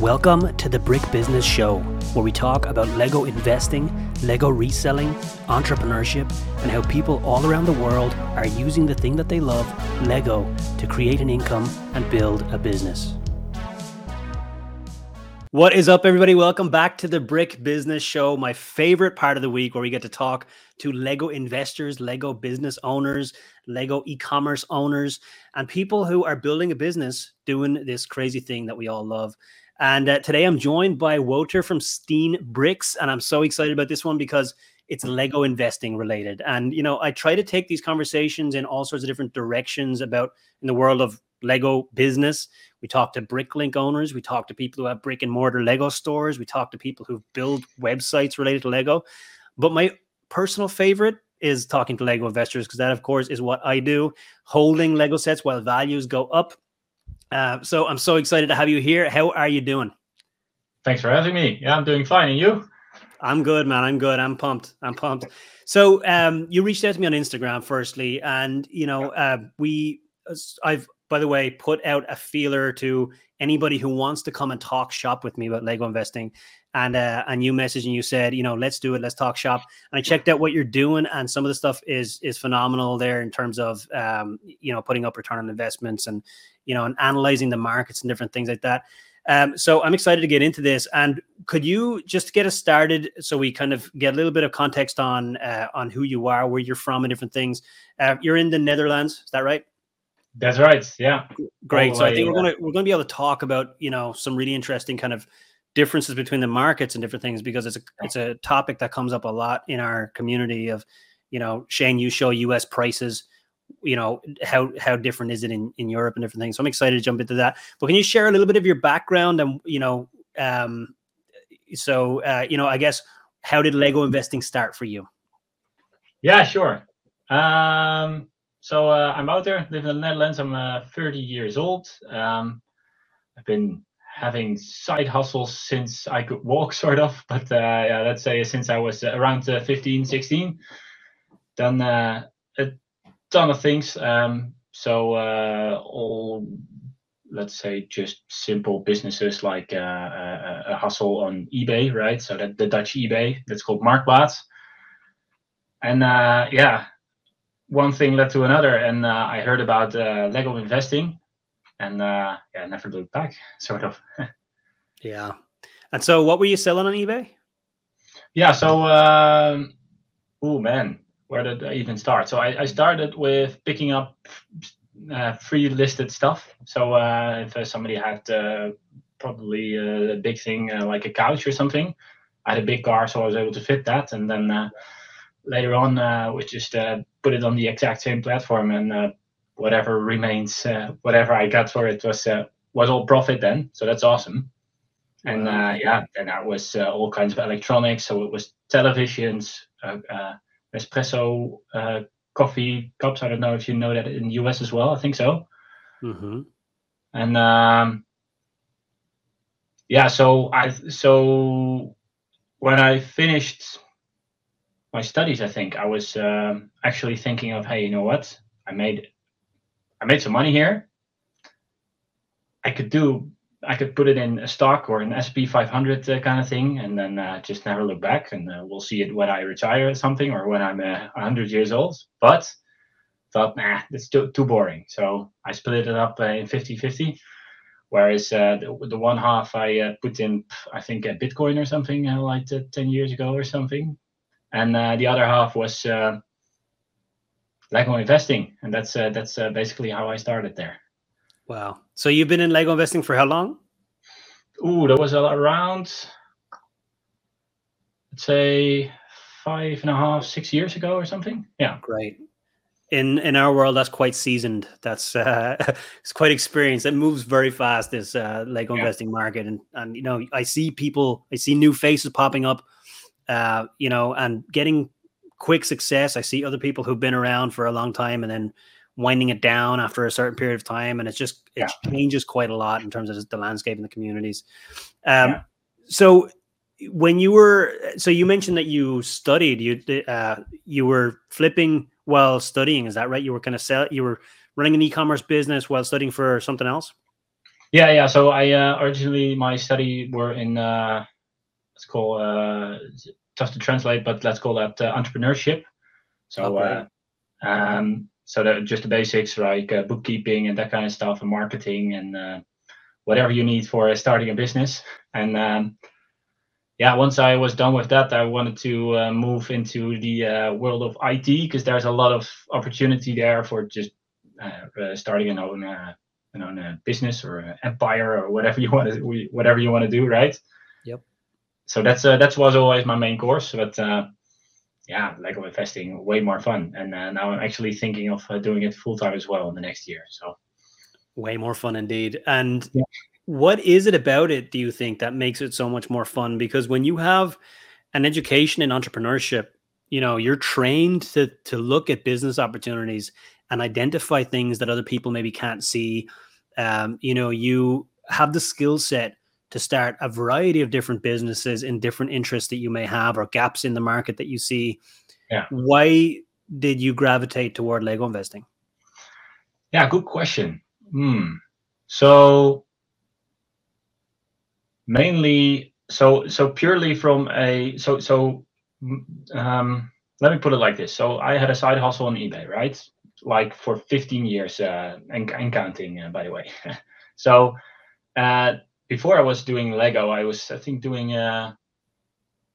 Welcome to the Brick Business Show, where we talk about Lego investing, Lego reselling, entrepreneurship, and how people all around the world are using the thing that they love, Lego, to create an income and build a business. What is up, everybody? Welcome back to the Brick Business Show, my favorite part of the week where we get to talk to Lego investors, Lego business owners, Lego e commerce owners, and people who are building a business doing this crazy thing that we all love. And uh, today I'm joined by Wouter from SteenBricks. And I'm so excited about this one because it's Lego investing related. And, you know, I try to take these conversations in all sorts of different directions about in the world of Lego business. We talk to Bricklink owners. We talk to people who have brick and mortar Lego stores. We talk to people who build websites related to Lego. But my personal favorite is talking to Lego investors because that, of course, is what I do, holding Lego sets while values go up uh, so I'm so excited to have you here. How are you doing? Thanks for having me. Yeah, I'm doing fine. And you? I'm good, man. I'm good. I'm pumped. I'm pumped. So um, you reached out to me on Instagram, firstly, and you know, uh, we, I've by the way put out a feeler to anybody who wants to come and talk shop with me about Lego investing. And uh, and you messaged and you said, you know, let's do it, let's talk shop. And I checked out what you're doing, and some of the stuff is is phenomenal there in terms of um, you know putting up return on investments and you know, and analyzing the markets and different things like that. Um, so I'm excited to get into this. And could you just get us started so we kind of get a little bit of context on uh, on who you are, where you're from, and different things? Uh, you're in the Netherlands, is that right? That's right. Yeah. Great. so I think we're gonna we're gonna be able to talk about you know some really interesting kind of differences between the markets and different things because it's a it's a topic that comes up a lot in our community of you know Shane, you show U.S. prices you know how how different is it in in Europe and different things. So I'm excited to jump into that. But can you share a little bit of your background and you know um so uh you know I guess how did Lego investing start for you? Yeah, sure. Um so uh, I'm Wouter, live in the Netherlands. I'm uh, 30 years old. Um, I've been having side hustles since I could walk, sort of. But uh, yeah, let's say since I was around uh, 15, 16. Done uh, a ton of things. Um, so uh, all, let's say, just simple businesses like uh, a, a, hustle on eBay, right? So that the Dutch eBay that's called Marktplaats. And uh, yeah, one thing led to another, and uh, I heard about uh, Lego investing, and uh, yeah, never looked back, sort of. yeah. And so, what were you selling on eBay? Yeah. So, um, oh man, where did I even start? So I, I started with picking up uh, free listed stuff. So uh, if uh, somebody had uh, probably a big thing uh, like a couch or something, I had a big car, so I was able to fit that. And then uh, later on, uh, we just put it on the exact same platform, and whatever remains, whatever I got for it was was all profit then. So that's awesome. And yeah, then that was all kinds of electronics. So it was televisions espresso uh, coffee cups. I don't know if you know that in the US as well. I think so. Mm-hmm. And um, yeah, so I so when I finished my studies, I think I was um, actually thinking of, hey, you know what? I made I made some money here. I could do I could put it in a stock or an SP 500 uh, kind of thing, and then uh, just never look back. And uh, we'll see it when I retire or something, or when I'm 100 uh, years old. But thought, nah, it's too, too boring. So I split it up uh, in 50 50. Whereas uh, the, the, one half I put in, I think, a Bitcoin or something like 10 years ago or something. And the other half was Lego investing. And that's, that's basically how I started there. Wow. So you've been in Lego investing for how long? Ooh, that was around, let's say, five and a half, six years ago or something. Yeah. Great. In in our world, that's quite seasoned. That's uh, it's quite experienced. It moves very fast. This uh, Lego yeah. investing market, and and you know, I see people, I see new faces popping up, uh, you know, and getting quick success. I see other people who've been around for a long time, and then winding it down after a certain period of time, and it's just it yeah. changes quite a lot in terms of the landscape and the communities. Um, yeah. So when you were so you mentioned that you studied you uh, you were flipping while studying is that right you were kind of sell you were running an e-commerce business while studying for something else Yeah, yeah. So I uh, originally my study were in uh, let's call uh, tough to translate, but let's call that uh, entrepreneurship. So Okay. uh, um, so that just the basics like uh, bookkeeping and that kind of stuff, and marketing and uh, whatever you need for starting a business. And um, yeah, once I was done with that, I wanted to uh, move into the uh, world of IT because there's a lot of opportunity there for just uh, uh, starting an own uh, an own uh, business or uh, empire or whatever you want to whatever you want to do, right? So that's uh, that was always my main course, but uh, yeah, Lego investing way more fun, and uh, now I'm actually thinking of uh, doing it full time as well in the next year. So Way more fun indeed. And Yeah. what is it about it, do you think, that makes it so much more fun? Because when you have an education in entrepreneurship, you know, you're trained to to look at business opportunities and identify things that other people maybe can't see. Um, you know, you have the skill set to start a variety of different businesses in different interests that you may have or gaps in the market that you see. Yeah. Why did you gravitate toward Lego investing? yeah, good question. Hmm. So mainly so so purely from a so so um let me put it like this so i had a side hustle on ebay right like for 15 years uh and, and counting uh, by the way so uh before i was doing lego i was i think doing uh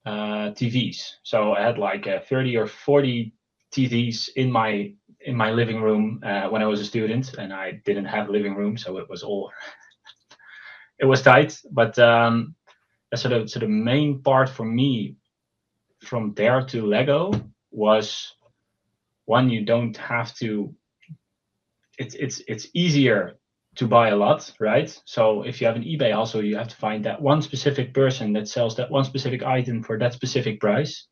uh tvs so i had like uh, 30 or 40 tvs in my in my living room uh, when i was a student and i didn't have a living room so it was all it was tight, but um, so the so the main part for me from there to Lego was one you don't have to. It's it's it's easier to buy a lot, right? So if you have an eBay, also you have to find that one specific person that sells that one specific item for that specific price.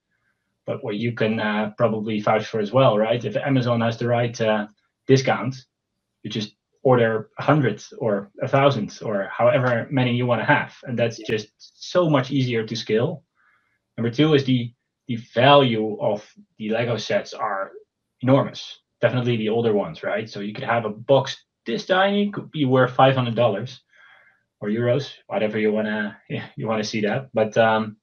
But what you can uh, probably vouch for as well, right? If Amazon has the right uh, discount, you just order a hundred or a thousand or however many you want to have and that's just so much easier to scale number two is the the value of the lego sets are enormous definitely the older ones right so you could have a box this tiny could be worth $500 or euros whatever you want to yeah, you want to see that but um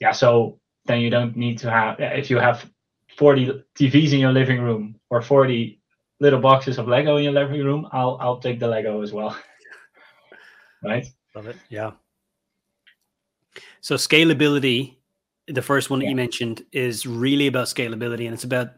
yeah so then you don't need to have if you have 40 tvs in your living room or 40 little boxes of Lego in your living room, I'll I'll take the Lego as well. right? Love it. Yeah. So scalability, the first one that Yeah. you mentioned, is really about scalability, and it's about.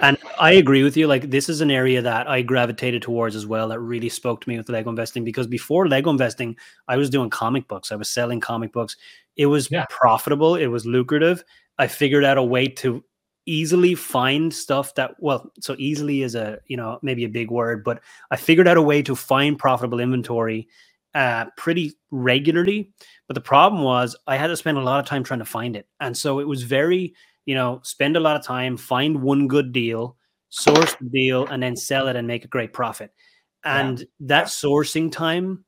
And I agree with you. Like this is an area that I gravitated towards as well. That really spoke to me with Lego investing because before Lego investing, I was doing comic books. I was selling comic books. It was Yeah. profitable. It was lucrative. I figured out a way to easily find stuff that well so easily is a you know maybe a big word but i figured out a way to find profitable inventory uh pretty regularly but the problem was i had to spend a lot of time trying to find it and so it was very you know spend a lot of time find one good deal source the deal and then sell it and make a great profit Yeah. and that sourcing time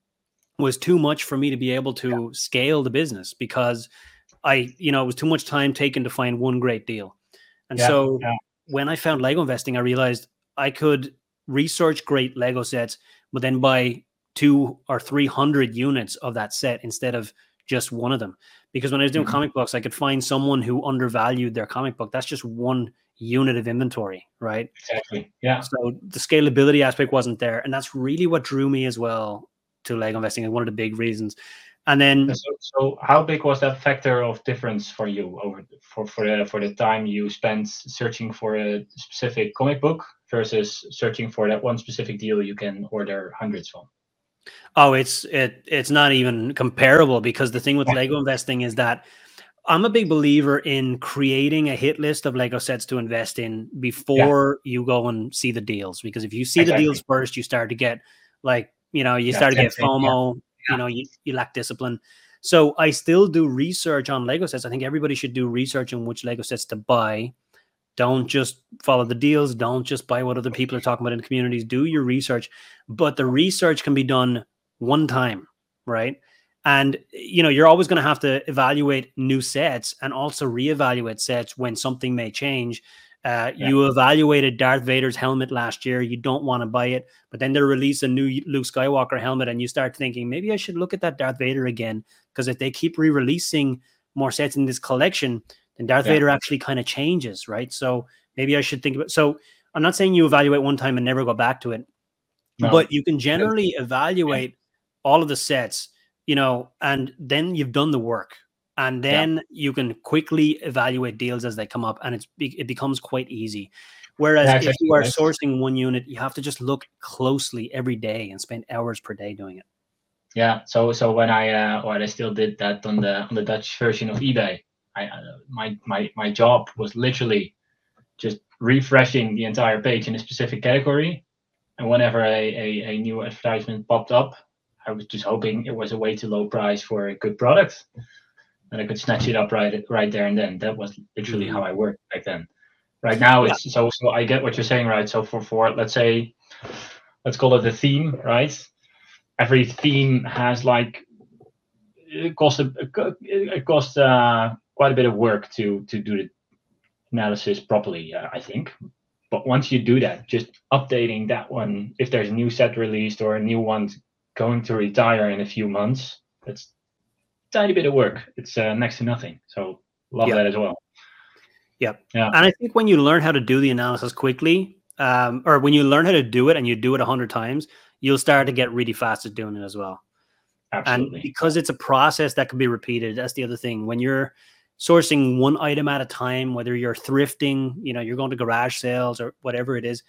was too much for me to be able to scale the business because i you know it was too much time taken to find one great deal and Yeah, so yeah. when I found Lego investing, I realized I could research great Lego sets, but then buy two or three hundred units of that set instead of just one of them. Because when I was doing Mhm. comic books, I could find someone who undervalued their comic book. That's just one unit of inventory, right? Exactly. Yeah. So the scalability aspect wasn't there, and that's really what drew me as well to Lego investing. And one of the big reasons. And then So, so how big was that factor of difference for you over for for the for the time you spent searching for a specific comic book versus searching for that one specific deal you can order hundreds from? Oh, it's it it's not even comparable because the thing with Yeah. Lego investing is that I'm a big believer in creating a hit list of Lego sets to invest in before you go and see the deals. Because if you see the deals first, you start to get like, you know, you Yeah, start to get yeah. FOMO, Yeah. you know, you, you lack discipline. So I still do research on Lego sets. I think everybody should do research on which Lego sets to buy. Don't just follow the deals. Don't just buy what other people are talking about in communities. Do your research. But the research can be done one time, right? And you know, you're always going to have to evaluate new sets and also reevaluate sets when something may change. Uh, yeah. You evaluated Darth Vader's helmet last year. You don't want to buy it, but then they release a new Luke Skywalker helmet, and you start thinking maybe I should look at that Darth Vader again because if they keep re-releasing more sets in this collection, then Darth yeah. Vader actually kind of changes, right? So maybe I should think about. So I'm not saying you evaluate one time and never go back to it, no. but you can generally evaluate yeah. all of the sets, you know, and then you've done the work and then yeah. you can quickly evaluate deals as they come up and it's it becomes quite easy whereas if you are sourcing one unit you have to just look closely every day and spend hours per day doing it yeah so so when i uh or i still did that on the on the dutch version of ebay i uh, my my my job was literally just refreshing the entire page in a specific category and whenever a, a, a new advertisement popped up i was just hoping it was a way to low price for a good product and I could snatch it up right right there and then. That was literally how mm-hmm. I worked back then. Right now, it's yeah. so so. I get what you're saying, right? So for for let's say, let's call it a theme, right? Every theme has like it costs a, it costs uh, quite a bit of work to to do the analysis properly. Uh, I think. But once you do that, just updating that one, if there's a new set released or a new one going to retire in a few months, that's tiny bit of work. It's uh, next to nothing. So love yep. that as well. Yep. Yeah. And I think when you learn how to do the analysis quickly, um, or when you learn how to do it and you do it a hundred times, you'll start to get really fast at doing it as well. Absolutely. And because it's a process that can be repeated, that's the other thing. When you're sourcing one item at a time, whether you're thrifting, you know, you're going to garage sales or whatever it is,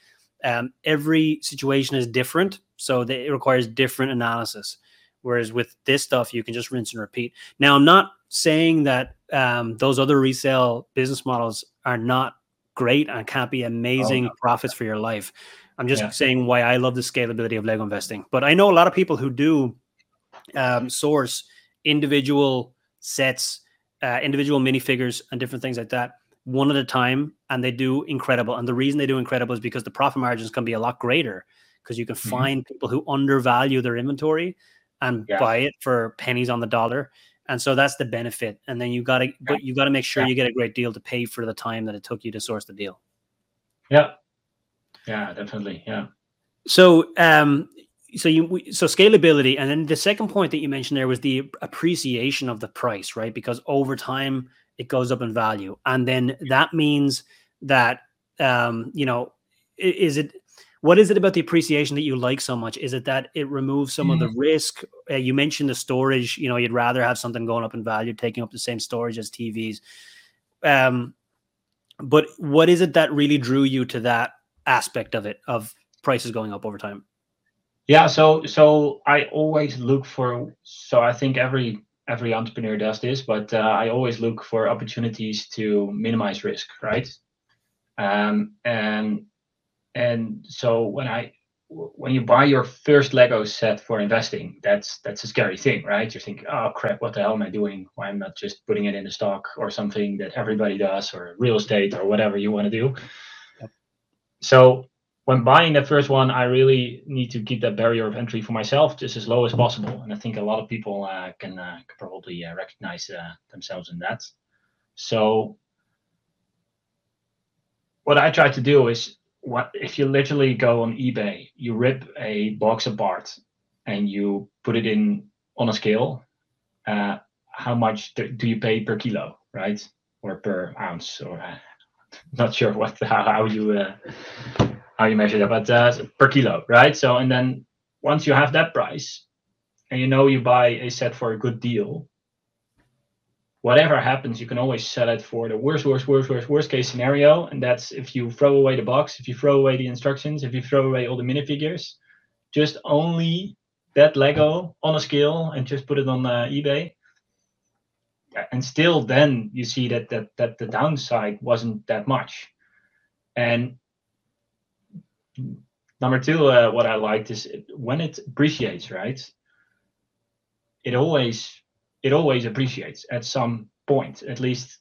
um, every situation is different. So it requires different analysis. Whereas with this stuff, you can just rinse and repeat. Now, I'm not saying that um, those other resale business models are not great and can't be amazing oh, no. profits for your life. I'm just yeah. saying why I love the scalability of Lego investing. But I know a lot of people who do um, source individual sets, uh, individual minifigures, and different things like that one at a time, and they do incredible. And the reason they do incredible is because the profit margins can be a lot greater because you can mm-hmm. find people who undervalue their inventory and yeah. buy it for pennies on the dollar. And so that's the benefit. And then you got to, but you got to make sure yeah. you get a great deal to pay for the time that it took you to source the deal. Yeah. Yeah, definitely. Yeah. So, um, so you so scalability, and then the second point that you mentioned there was the appreciation of the price, right? Because over time it goes up in value, and then that means that um, you know, is it what is it about the appreciation that you like so much? Is it that it removes some mm. of the mm. risk? Uh, you mentioned the storage. You know, you'd rather have something going up in value, taking up the same storage as TVs. Um, but what is it that really drew you to that aspect of it of prices going up over time? Yeah, so so I always look for. So I think every every entrepreneur does this, but uh, I always look for opportunities to minimize risk, right? Um, and and so when I when you buy your first Lego set for investing, that's that's a scary thing, right? You're thinking, oh crap, what the hell am I doing? Why I'm I not just putting it in a stock or something that everybody does, or real estate or whatever you want to do? Yep. So when buying the first one, I really need to keep that barrier of entry for myself just as low as possible, and I think a lot of people uh, can, uh, can probably uh, recognize uh, themselves in that. So what I try to do is what if you literally go on eBay, you rip a box apart and you put it in on a scale, uh, how much do, you pay per kilo, right? Or per ounce, or uh, not sure what how, how you how you measure that, but uh, per kilo, right? So and then once you have that price, and you know you buy a set for a good deal, whatever happens, you can always sell it for the worst, worst, worst, worst, worst case scenario. And that's if you throw away the box, if you throw away the instructions, if you throw away all the minifigures, just only that Lego on a scale and just put it on uh, eBay. And still, then you see that that that the downside wasn't that much. And number two, uh, what I liked is when it appreciates, right? It always it always appreciates at some point. At least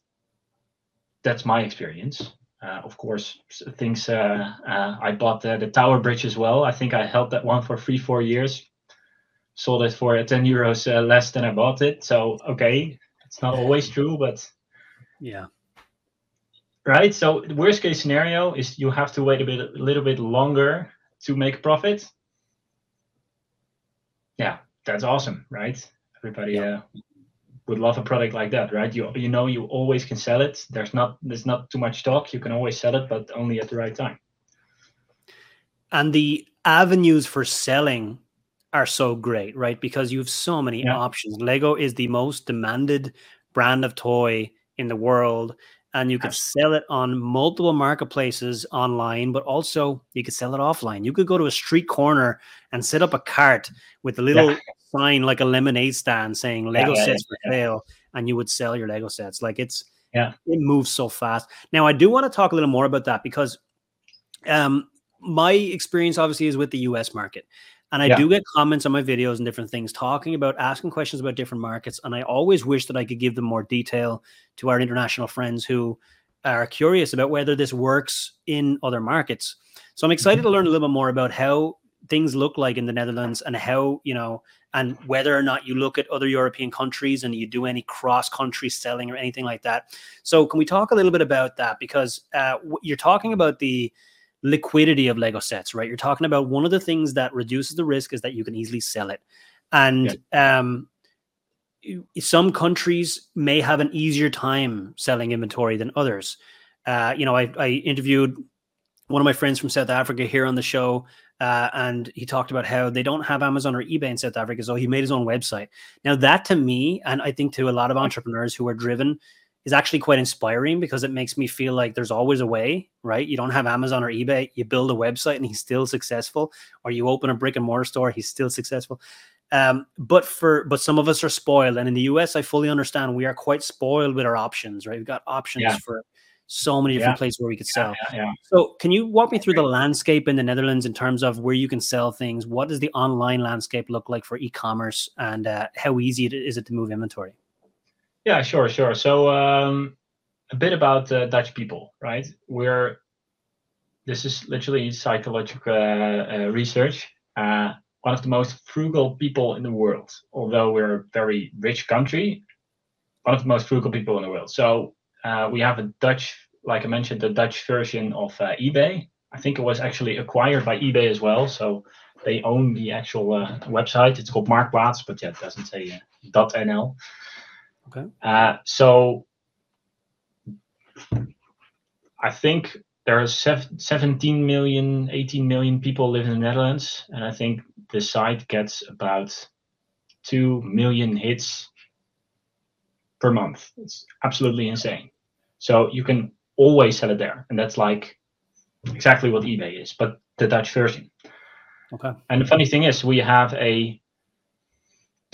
that's my experience. Uh, of course, things. Uh, uh, I bought the, Tower Bridge as well. I think I held that one for three, four years. Sold it for 10 euros uh, less than I bought it. So okay, it's not always true, but yeah. Right? So the worst case scenario is you have to wait a bit, a little bit longer to make a profit. Yeah, that's awesome, right? Everybody yeah. uh, would love a product like that, right? You you know you always can sell it. There's not there's not too much stock. You can always sell it, but only at the right time. And the avenues for selling are so great, right? Because you have so many yeah. options. Lego is the most demanded brand of toy in the world and you could sell it on multiple marketplaces online, but also you could sell it offline. You could go to a street corner and set up a cart with a little yeah. sign like a lemonade stand saying Lego yeah, sets for sale, and you would sell your Lego sets. Like it's yeah, it moves so fast. Now I do want to talk a little more about that because um my experience obviously is with the US market. And I yeah. do get comments on my videos and different things talking about asking questions about different markets. And I always wish that I could give them more detail to our international friends who are curious about whether this works in other markets. So I'm excited mm-hmm. to learn a little bit more about how things look like in the Netherlands and how, you know, and whether or not you look at other European countries and you do any cross country selling or anything like that. So can we talk a little bit about that? Because uh, you're talking about the, liquidity of Lego sets, right? You're talking about one of the things that reduces the risk is that you can easily sell it. And yeah. um, some countries may have an easier time selling inventory than others. Uh, you know, I, I, interviewed one of my friends from South Africa here on the show, uh, and he talked about how they don't have Amazon or eBay in South Africa, so he made his own website. Now, that to me, and I think to a lot of entrepreneurs who are driven is actually quite inspiring because it makes me feel like there's always a way, right? You don't have Amazon or eBay, you build a website and he's still successful, or you open a brick and mortar store, he's still successful. Um, but for but some of us are spoiled, and in the US, I fully understand we are quite spoiled with our options, right? We've got options yeah. for so many different yeah. places where we could sell. Yeah, so, can you walk me through the landscape in the Netherlands in terms of where you can sell things? What does the online landscape look like for e-commerce, and uh, how easy is it to move inventory? Yeah, sure, sure. So um, a bit about uh, Dutch people, right? We're this is literally psychological uh, uh, research. Uh, one of the most frugal people in the world, although we're a very rich country. One of the most frugal people in the world. So uh, we have a Dutch, like I mentioned, the Dutch version of uh, eBay. I think it was actually acquired by eBay as well. So they own the actual website. It's called Marktplaats, but yeah, it doesn't say .nl. Okay. Uh, so I think there are 17 million, 18 million people live in the Netherlands, and I think the site gets about 2 million hits per month. It's absolutely insane. So you can always sell it there, and that's like exactly what eBay is, but the Dutch version. Okay. And the funny thing is, we have a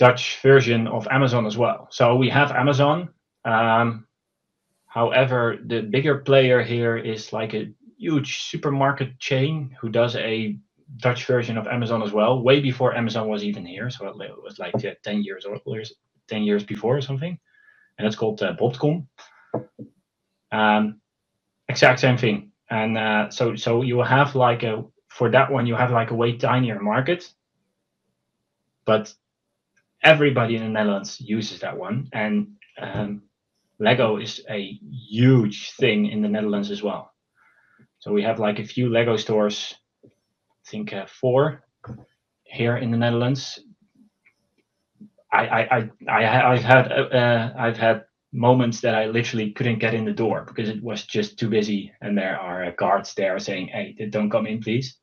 Dutch version of Amazon as well. So we have Amazon. Um, however, the bigger player here is like a huge supermarket chain who does a Dutch version of Amazon as well, way before Amazon was even here. So it was like yeah, 10 years or 10 years before or something. And it's called uh, Bol.com. Um, exact same thing. And uh, so so you have like a for that one you have like a way tinier market, but everybody in the Netherlands uses that one, and um, Lego is a huge thing in the Netherlands as well. So we have like a few Lego stores, I think uh, four here in the Netherlands. I I I, I I've had uh, I've had moments that I literally couldn't get in the door because it was just too busy, and there are guards there saying, "Hey, don't come in, please."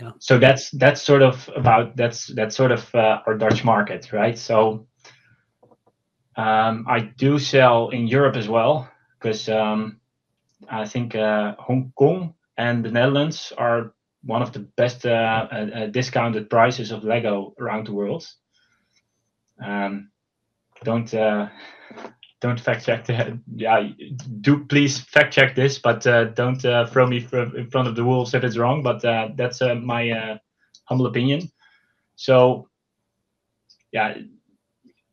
Yeah. So that's that's sort of about that's that's sort of uh, our dutch market right? So um, i do sell in europe as well because um, i think uh, hong kong and the netherlands are one of the best uh, uh, uh discounted prices of lego around the world. Um, don't uh, don't fact check that. Yeah, do please fact check this, but uh, don't uh, throw me in front of the wolves if it's wrong. But uh, that's uh, my uh, humble opinion. So, yeah,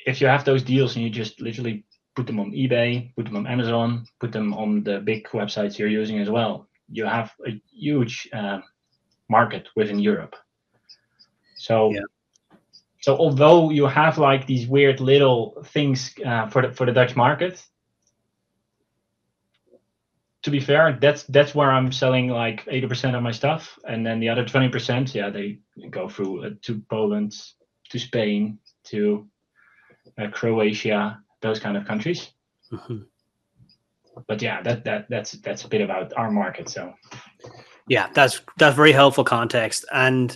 if you have those deals and you just literally put them on eBay, put them on Amazon, put them on the big websites you're using as well, you have a huge uh, market within Europe. So. Yeah so although you have like these weird little things uh, for the for the Dutch market, to be fair, that's that's where I'm selling like 80% of my stuff, and then the other 20%, yeah, they go through uh, to Poland, to Spain, to uh, Croatia, those kind of countries. Mm-hmm. But yeah, that that that's that's a bit about our market. So yeah, that's that's very helpful context. And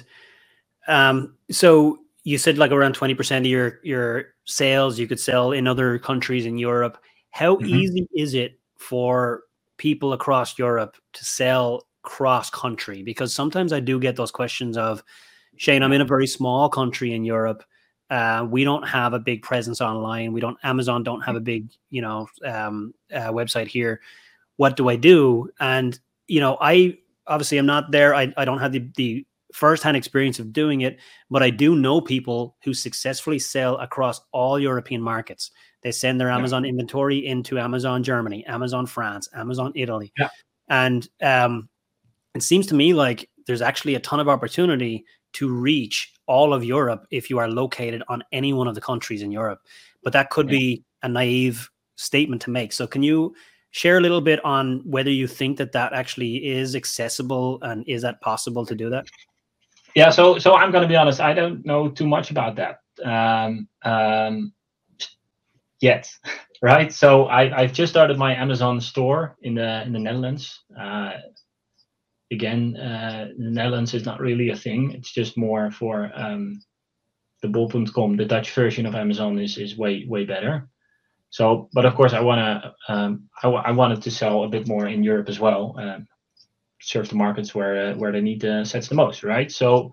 um, so you said like around 20% of your your sales you could sell in other countries in Europe. How mm-hmm. easy is it for people across Europe to sell cross country? Because sometimes I do get those questions of, Shane, I'm in a very small country in Europe. Uh, we don't have a big presence online. We don't. Amazon don't have a big, you know, um, uh, website here. What do I do? And you know, I obviously I'm not there. I, I don't have the the firsthand experience of doing it, but I do know people who successfully sell across all European markets. They send their Amazon yeah. inventory into Amazon Germany, Amazon France, Amazon Italy. Yeah. And um, it seems to me like there's actually a ton of opportunity to reach all of Europe if you are located on any one of the countries in Europe. But that could yeah. be a naive statement to make. So, can you share a little bit on whether you think that that actually is accessible and is that possible to do that? Yeah, so so I'm going to be honest. I don't know too much about that. Um, um, yet, right? So I, I've just started my Amazon store in the in the Netherlands. Uh, again, uh, the Netherlands is not really a thing. It's just more for um, the bol.com. The Dutch version of Amazon is is way way better. So, but of course, I wanna um, I, w- I wanted to sell a bit more in Europe as well. Um, serve the markets where uh, where they need the sets the most, right? So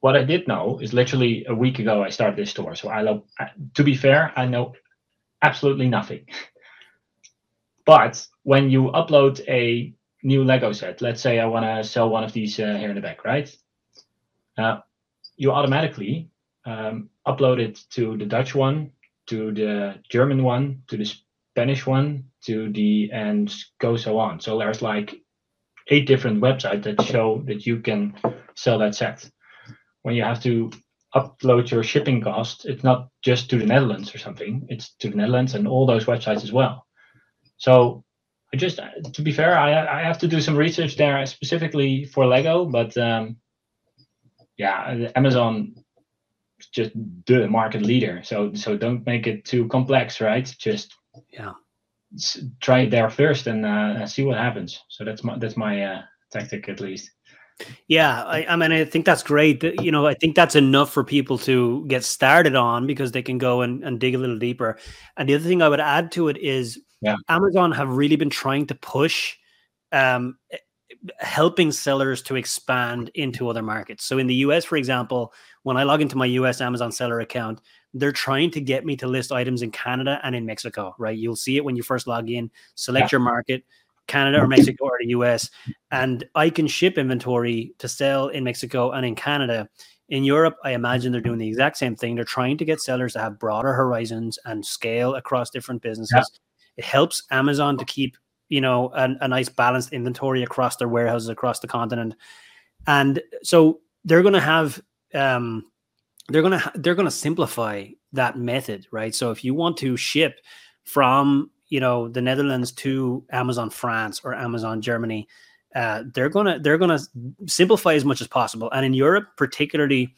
what I did know is literally a week ago I started this store. So I love, to be fair, I know absolutely nothing. but when you upload a new Lego set, let's say I want to sell one of these uh, here in the back, right? Uh, you automatically um, upload it to the Dutch one, to the German one, to the Spanish one, to the and go so on. So there's like eight different websites that show that you can sell that set when you have to upload your shipping cost, it's not just to the Netherlands or something. It's to the Netherlands and all those websites as well. So I just, to be fair, I I have to do some research there specifically for Lego, but um, yeah, Amazon is just the market leader. So so don't make it too complex, right? Just yeah, try it there first and uh, see what happens. So that's my that's my uh, tactic at least. Yeah, I, I, mean, I think that's great. You know, I think that's enough for people to get started on because they can go and, and dig a little deeper. And the other thing I would add to it is yeah. Amazon have really been trying to push um, helping sellers to expand into other markets. So in the US, for example, when I log into my US Amazon seller account, they're trying to get me to list items in Canada and in Mexico, right? You'll see it when you first log in, select yeah. your market, Canada or Mexico or the US, and I can ship inventory to sell in Mexico and in Canada. In Europe, I imagine they're doing the exact same thing. They're trying to get sellers to have broader horizons and scale across different businesses. Yeah. It helps Amazon to keep, you know, a, a nice balanced inventory across their warehouses across the continent. And so they're going to have um, they're going to they're going to simplify that method, right? So if you want to ship from you know the Netherlands to Amazon France or Amazon Germany, uh, they're gonna they're gonna simplify as much as possible. And in Europe, particularly,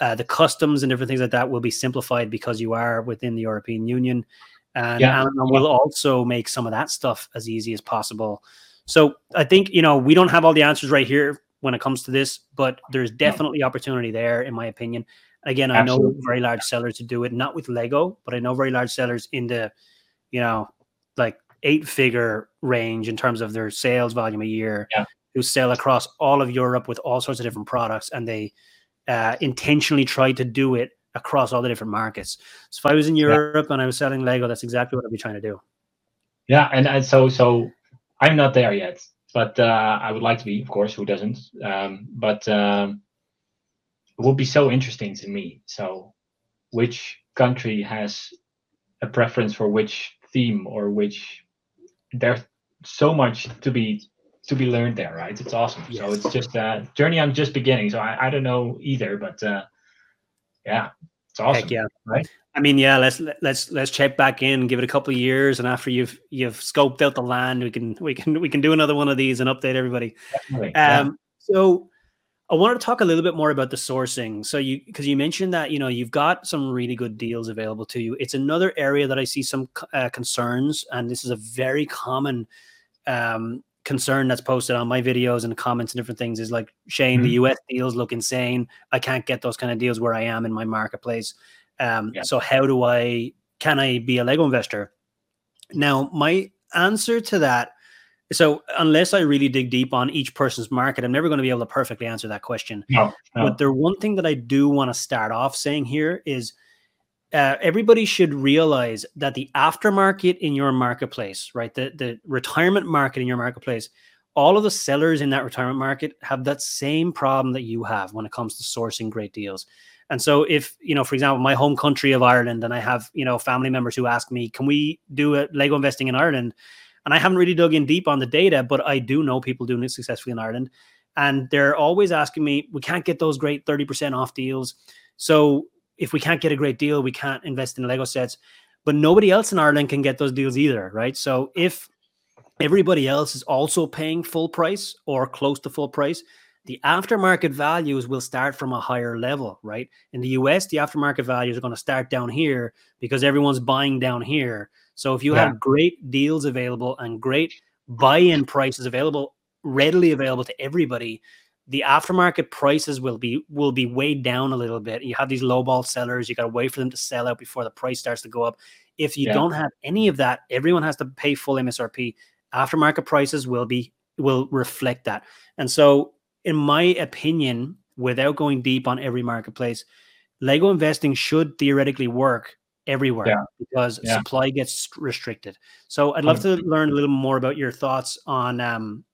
uh, the customs and different things like that will be simplified because you are within the European Union, and yeah. Amazon will also make some of that stuff as easy as possible. So I think you know we don't have all the answers right here when it comes to this, but there's definitely opportunity there, in my opinion. Again, I Absolutely. know very large sellers to do it, not with Lego, but I know very large sellers in the, you know, like eight figure range in terms of their sales volume a year yeah. who sell across all of Europe with all sorts of different products and they uh, intentionally try to do it across all the different markets. So if I was in Europe yeah. and I was selling Lego, that's exactly what I'd be trying to do. Yeah, and, and so so I'm not there yet, but uh, I would like to be, of course. Who doesn't? Um, but um, would be so interesting to me. So, which country has a preference for which theme or which there's so much to be to be learned there right it's awesome yes. so it's just a journey i'm just beginning so i, I don't know either but uh yeah it's awesome Heck yeah right I mean, yeah, let's let's let's check back in, give it a couple of years, and after you've you've scoped out the land, we can we can we can do another one of these and update everybody. Um, yeah. So I wanted to talk a little bit more about the sourcing. So you because you mentioned that you know you've got some really good deals available to you. It's another area that I see some uh, concerns, and this is a very common um, concern that's posted on my videos and comments and different things. Is like Shane, mm-hmm. the US deals look insane. I can't get those kind of deals where I am in my marketplace. Um, yeah. So how do I can I be a Lego investor? Now, my answer to that. So unless I really dig deep on each person's market, I'm never going to be able to perfectly answer that question. No, no. But the one thing that I do want to start off saying here is uh, everybody should realize that the aftermarket in your marketplace, right, the the retirement market in your marketplace, all of the sellers in that retirement market have that same problem that you have when it comes to sourcing great deals. And so if, you know, for example, my home country of Ireland and I have, you know, family members who ask me, can we do a Lego investing in Ireland? And I haven't really dug in deep on the data, but I do know people doing it successfully in Ireland. And they're always asking me, we can't get those great 30% off deals. So if we can't get a great deal, we can't invest in Lego sets. But nobody else in Ireland can get those deals either, right? So if everybody else is also paying full price or close to full price, the aftermarket values will start from a higher level, right? In the US, the aftermarket values are going to start down here because everyone's buying down here. So if you yeah. have great deals available and great buy-in prices available, readily available to everybody, the aftermarket prices will be will be weighed down a little bit. You have these lowball sellers, you got to wait for them to sell out before the price starts to go up. If you yeah. don't have any of that, everyone has to pay full MSRP. Aftermarket prices will be will reflect that. And so in my opinion, without going deep on every marketplace, Lego investing should theoretically work everywhere yeah. because yeah. supply gets restricted. So I'd love to learn a little more about your thoughts on. Um,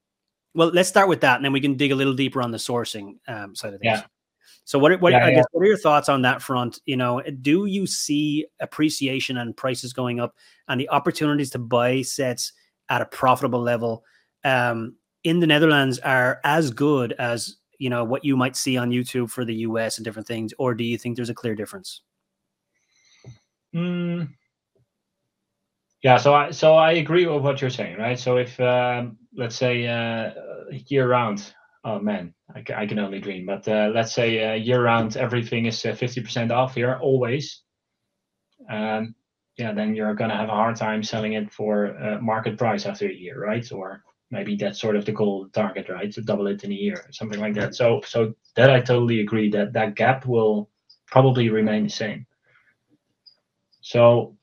well, let's start with that, and then we can dig a little deeper on the sourcing um, side of things. Yeah. So what? What I guess what are your thoughts on that front? You know, do you see appreciation and prices going up, and the opportunities to buy sets at a profitable level? Um, in the Netherlands are as good as you know what you might see on YouTube for the US and different things, or do you think there's a clear difference? Mm. Yeah, so I so I agree with what you're saying, right? So if um, let's say uh, year round, oh man, I, I can only dream, but uh, let's say uh, year round everything is uh, fifty percent off here always. Um, yeah, then you're gonna have a hard time selling it for uh, market price after a year, right? Or maybe that's sort of the goal target right to double it in a year something like that so so that i totally agree that that gap will probably remain the same so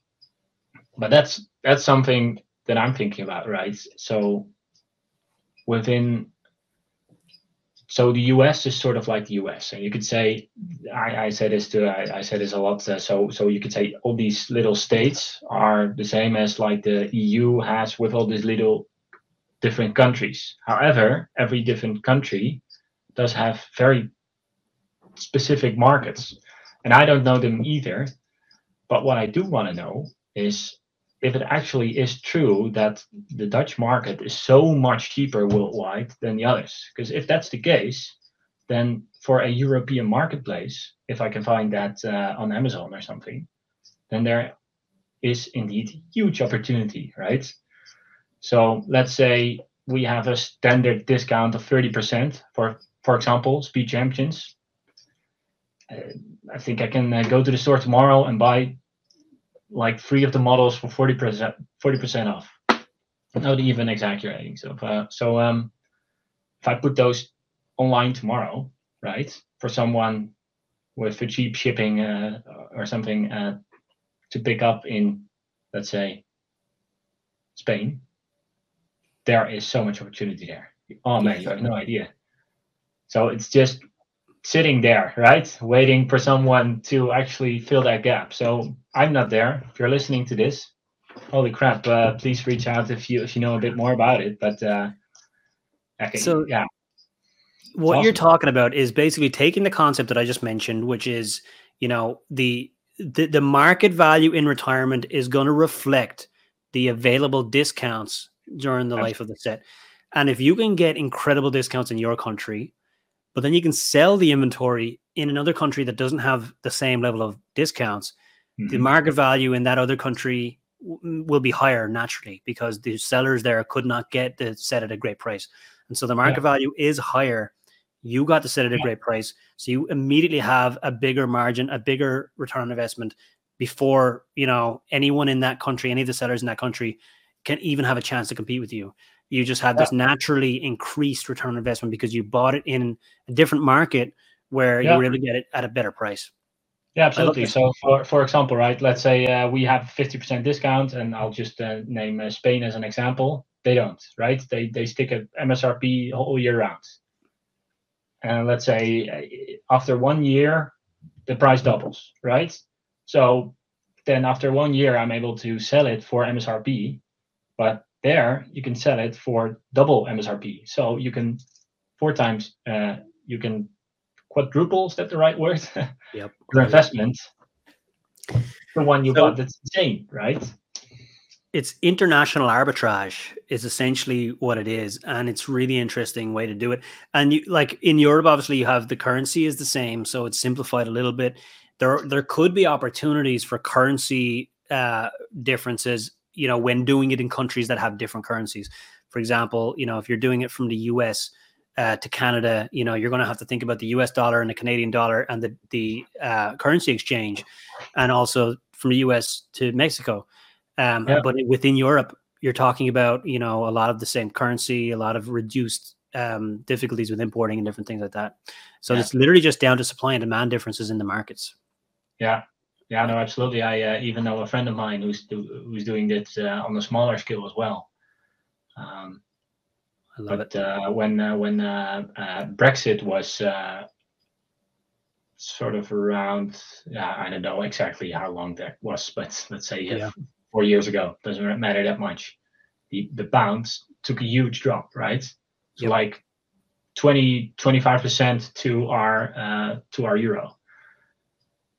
but that's that's something that i'm thinking about right so within so the us is sort of like the us and you could say i, I said this to I, I said this a lot uh, so so you could say all these little states are the same as like the eu has with all these little different countries. However, every different country does have very specific markets. And I don't know them either. But what I do want to know is if it actually is true that the Dutch market is so much cheaper worldwide than the others. Because if that's the case, then for a European marketplace, if I can find that uh, on Amazon or something, then there is indeed huge opportunity, right? So let's say we have a standard discount of 30% for, for example, Speed Champions. Uh, I think I can uh, go to the store tomorrow and buy like three of the models for 40% 40% off. Not even exaggerating. So, uh, so um, if I put those online tomorrow, right, for someone with a cheap shipping uh, or something uh, to pick up in, let's say, Spain, there is so much opportunity there. Oh man, you have no idea. So it's just sitting there, right? Waiting for someone to actually fill that gap. So I'm not there. If you're listening to this, holy crap, uh, please reach out if you if you know a bit more about it. But uh okay, so yeah. What awesome. you're talking about is basically taking the concept that I just mentioned, which is, you know, the the, the market value in retirement is going to reflect the available discounts during the life of the set. And if you can get incredible discounts in your country, but then you can sell the inventory in another country that doesn't have the same level of discounts, mm-hmm. the market value in that other country w- will be higher naturally because the sellers there could not get the set at a great price. And so the market yeah. value is higher. You got to set at a yeah. great price. So you immediately have a bigger margin, a bigger return on investment before, you know, anyone in that country, any of the sellers in that country can even have a chance to compete with you. You just have yeah. this naturally increased return on investment because you bought it in a different market where you were able to get it at a better price. Yeah, absolutely. So, for for example, right, let's say uh, we have fifty percent discount, and I'll just uh, name uh, Spain as an example. They don't, right? They they stick at MSRP all year round. And let's say uh, after one year, the price doubles, right? So then after one year, I'm able to sell it for MSRP, but there you can sell it for double MSRP. So you can four times uh, you can quadruple is that the right word? Yep. Your investment. The one you so, bought that's insane, right? It's international arbitrage is essentially what it is, and it's really interesting way to do it. And you like in Europe, obviously you have the currency is the same, so it's simplified a little bit. There there could be opportunities for currency uh, differences, you know, when doing it in countries that have different currencies. For example, you know, if you're doing it from the US, uh, to Canada, you know, you're going to have to think about the U.S. dollar and the Canadian dollar and the the uh, currency exchange, and also from the U.S. to Mexico. Um, yeah. But within Europe, you're talking about you know a lot of the same currency, a lot of reduced um, difficulties with importing and different things like that. So yeah. it's literally just down to supply and demand differences in the markets. Yeah, yeah, no, absolutely. I uh, even know a friend of mine who's do, who's doing this uh, on a smaller scale as well. Um, but uh, when uh, when uh, uh Brexit was uh, sort of around, yeah, I don't know exactly how long that was, but let's say yeah. four years ago. Doesn't matter that much. The the pound took a huge drop, right? So yep. like 20 25 percent to our uh, to our euro.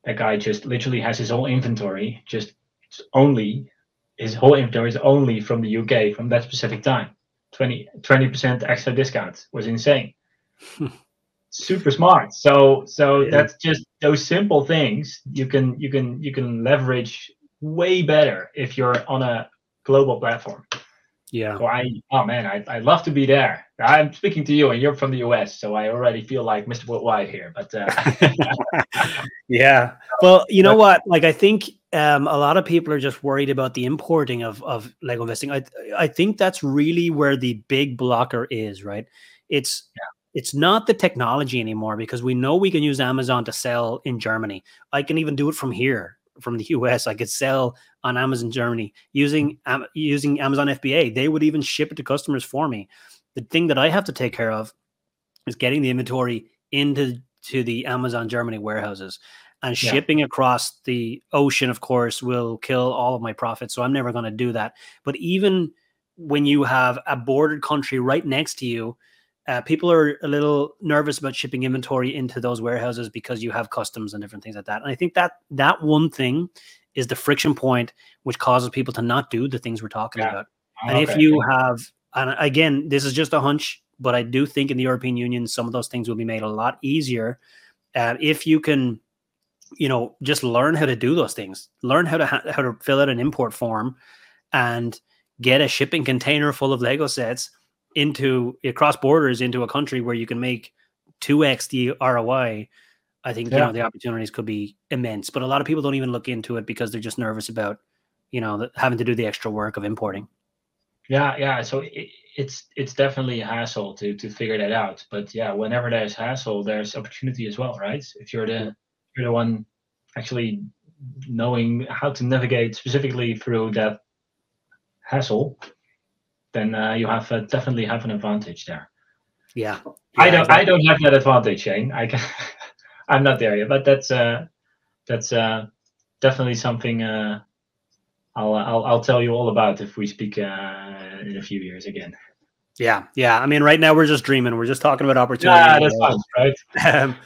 That guy just literally has his whole inventory just only his whole inventory is only from the UK from that specific time 20 percent extra discount was insane. Super smart. So so yeah. that's just those simple things you can you can you can leverage way better if you're on a global platform. Yeah. So I oh man, I I love to be there. I'm speaking to you and you're from the US, so I already feel like Mr. Worldwide here. But uh, yeah. Well, you know what? Like I think um, a lot of people are just worried about the importing of of Lego investing. I I think that's really where the big blocker is, right? It's yeah. it's not the technology anymore because we know we can use Amazon to sell in Germany. I can even do it from here, from the US. I could sell on Amazon Germany using um, using Amazon FBA. They would even ship it to customers for me. The thing that I have to take care of is getting the inventory into to the Amazon Germany warehouses and yeah. shipping across the ocean of course will kill all of my profits so i'm never going to do that but even when you have a bordered country right next to you uh, people are a little nervous about shipping inventory into those warehouses because you have customs and different things like that and i think that that one thing is the friction point which causes people to not do the things we're talking yeah. about and okay. if you have and again this is just a hunch but i do think in the european union some of those things will be made a lot easier uh, if you can you know just learn how to do those things learn how to how to fill out an import form and get a shipping container full of lego sets into across borders into a country where you can make 2x the roi i think yeah. you know the opportunities could be immense but a lot of people don't even look into it because they're just nervous about you know having to do the extra work of importing yeah yeah so it, it's it's definitely a hassle to to figure that out but yeah whenever there's hassle there's opportunity as well right if you're the you're the one actually knowing how to navigate specifically through that hassle, then uh, you have uh, definitely have an advantage there. Yeah, yeah I don't. Exactly. I don't have that advantage, Shane. I can. I'm not there yet, but that's uh, that's uh, definitely something uh, I'll, I'll I'll tell you all about if we speak uh, in a few years again. Yeah, yeah. I mean, right now we're just dreaming. We're just talking about opportunity. Yeah, that's fine, right? Um,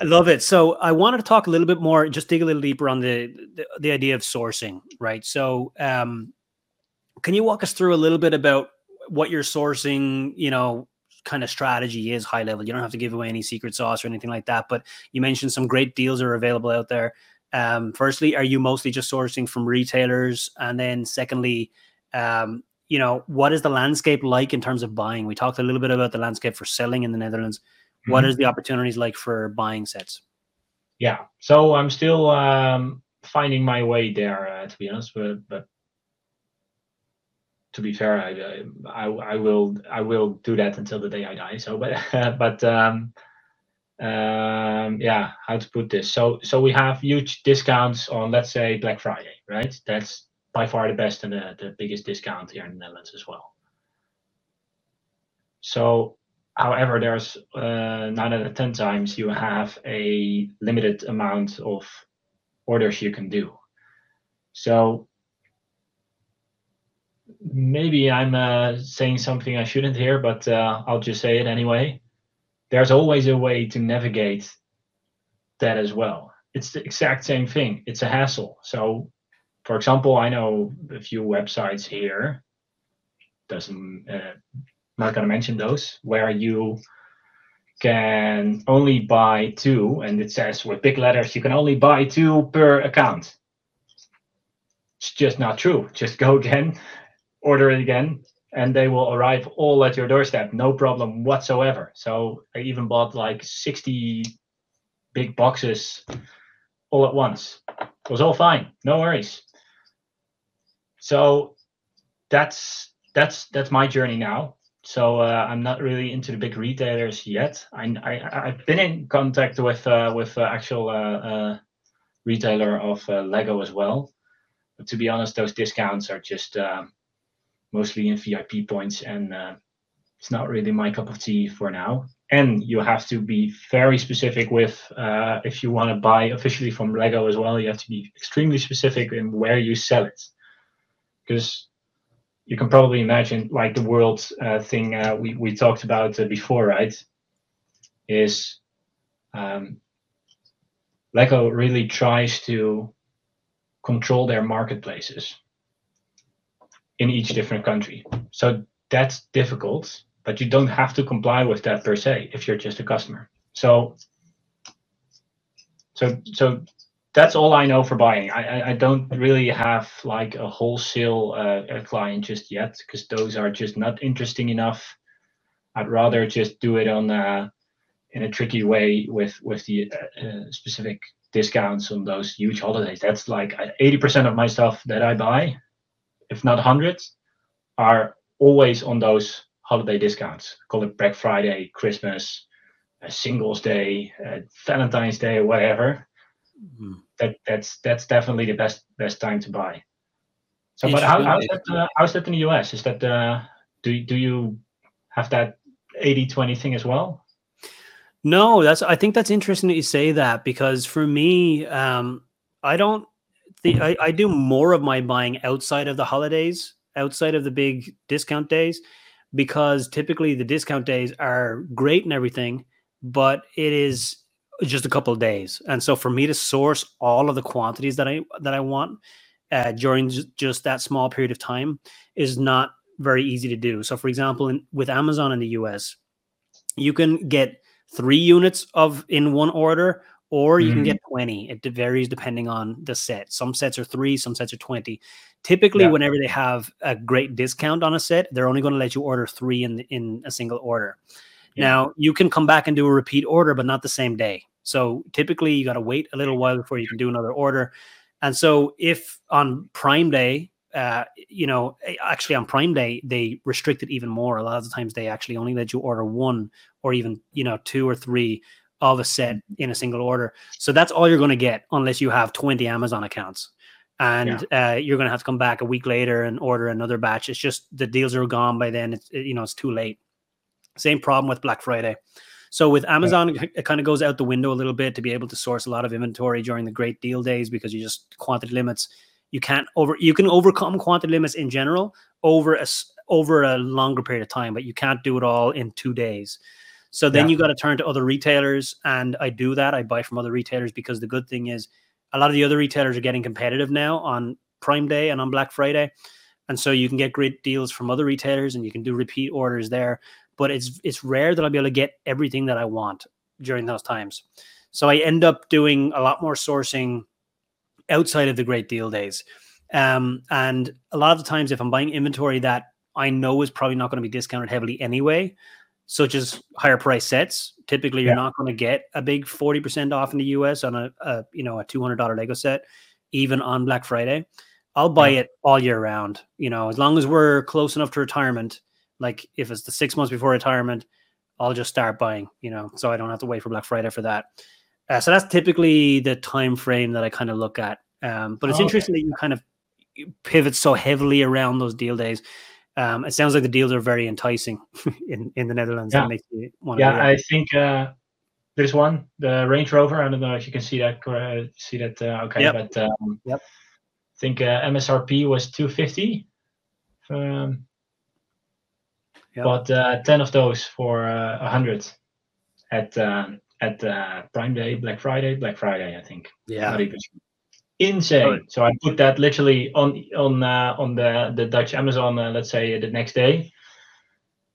I love it. So I wanted to talk a little bit more, just dig a little deeper on the the, the idea of sourcing, right? So um, can you walk us through a little bit about what you're sourcing, you know, kind of strategy is high level? You don't have to give away any secret sauce or anything like that, but you mentioned some great deals are available out there. Um, firstly, are you mostly just sourcing from retailers? And then secondly, um, you know, what is the landscape like in terms of buying? We talked a little bit about the landscape for selling in the Netherlands. Mm-hmm. What is the opportunities like for buying sets? Yeah, so I'm still um, finding my way there, uh, to be honest. But, but to be fair, I, I, I will I will do that until the day I die. So, but but um, um, yeah, how to put this? So so we have huge discounts on let's say Black Friday, right? That's by far the best and the, the biggest discount here in the Netherlands as well. So, however, there's uh, nine out of ten times you have a limited amount of orders you can do. So maybe I'm uh, saying something I shouldn't here, but uh, I'll just say it anyway. There's always a way to navigate that as well. It's the exact same thing. It's a hassle. So, for example, I know a few websites here. Doesn't uh, not gonna mention those where you can only buy two, and it says with big letters you can only buy two per account. It's just not true. Just go again, order it again, and they will arrive all at your doorstep, no problem whatsoever. So I even bought like 60 big boxes all at once. It was all fine, no worries. So that's that's that's my journey now. So uh, I'm not really into the big retailers yet. I, I i've been in contact with uh, with uh, actual uh, uh, retailer of uh, Lego as well. But to be honest, those discounts are just um, mostly in VIP points, and it's not really my cup of tea for now. And you have to be very specific with if you want to buy officially from Lego as well. You have to be extremely specific in where you sell it, because you can probably imagine like the world uh, thing uh, we, we talked about uh, before, right? Is um, Lego really tries to control their marketplaces in each different country. So that's difficult, but you don't have to comply with that per se if you're just a customer. So so so that's all I know for buying. I, I don't really have like a wholesale uh, client just yet because those are just not interesting enough. I'd rather just do it on uh, in a tricky way with with the uh, uh specific discounts on those huge holidays. That's like 80% of my stuff that I buy, if not hundreds, are always on those holiday discounts. Call it Black Friday, Christmas, Singles Day, uh, Valentine's Day, or whatever mm-hmm. that that's that's definitely the best best time to buy. So, but how, how's that? Uh, how's that in the US? Is that uh, do do you have that 80-20 thing as well? No, that's. I think that's interesting that you say that because for me, um, I don't. The, I, I do more of my buying outside of the holidays, outside of the big discount days, because typically the discount days are great and everything, but it is just a couple of days. And so for me to source all of the quantities that I that I want uh, during just that small period of time is not very easy to do. So for example, in, with Amazon in the US, you can get three units of in one order or you mm-hmm. can get 20 it varies depending on the set some sets are three some sets are 20 typically yeah. whenever they have a great discount on a set they're only going to let you order three in in a single order yeah. now you can come back and do a repeat order but not the same day so typically you got to wait a little while before you can do another order. And so if on Prime Day, uh, you know, actually on Prime Day, they restrict it even more. A lot of the times they actually only let you order one or even, you know, two or three of a set in a single order. So that's all you're going to get unless you have 20 Amazon accounts. And yeah. uh, you're going to have to come back a week later and order another batch. It's just the deals are gone by then. It's, you know, it's too late. Same problem with Black Friday. So with Amazon, yeah. it kind of goes out the window a little bit to be able to source a lot of inventory during the great deal days because you just quantity limits. You can't over you can overcome quantity limits in general over a over a longer period of time, but you can't do it all in two days. So then yeah. you got to turn to other retailers, and I do that. I buy from other retailers because the good thing is a lot of the other retailers are getting competitive now on Prime Day and on Black Friday. And so you can get great deals from other retailers and you can do repeat orders there but it's it's rare that I'll be able to get everything that I want during those times. So I end up doing a lot more sourcing outside of the great deal days. Um, and a lot of the times, if I'm buying inventory that I know is probably not going to be discounted heavily anyway, such as higher price sets, typically you're yeah. not going to get a big 40% off in the US on a, a you know a $200 Lego set, even on Black Friday. I'll buy yeah. it all year round. You know, as long as we're close enough to retirement, like if it's the six months before retirement, I'll just start buying. You know, so I don't have to wait for Black Friday for that. Uh, so that's typically the time frame that I kind of look at. Um, but it's oh, interesting okay. that you kind of pivot so heavily around those deal days. Um, it sounds like the deals are very enticing in, in the Netherlands. Yeah, yeah I think uh, there's one, the Range Rover. I don't know if you can see that. Uh, see that? Uh, okay, yep. but um, yep. I think uh, MSRP was 250. Um, yep. But uh, 10 of those for uh, 100 at um, at Prime Day, Black Friday, Black Friday, I think. Yeah insane. So I put that literally on on uh, on the the Dutch Amazon, uh, let's say the next day,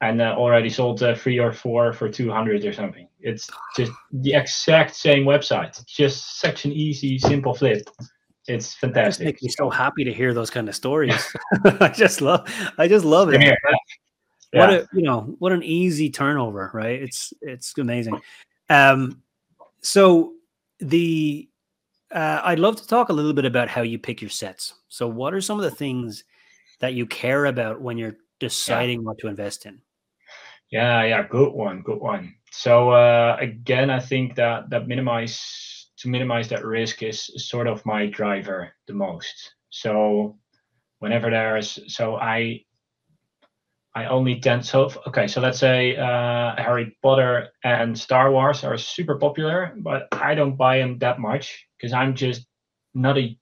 and uh, already sold uh, three or four for two hundred or something. It's just the exact same website. It's just such an easy, simple flip. It's fantastic. It makes me so happy to hear those kind of stories. I just love, I just love it. Yeah. What a you know what an easy turnover, right? It's it's amazing. Um, so the uh, I'd love to talk a little bit about how you pick your sets. So, what are some of the things that you care about when you're deciding yeah. what to invest in? Yeah, yeah, good one, good one. So uh, again, I think that that minimize to minimize that risk is sort of my driver the most. So whenever there's so I I only tend so okay. So let's say uh, Harry Potter and Star Wars are super popular, but I don't buy them that much because I'm just not a.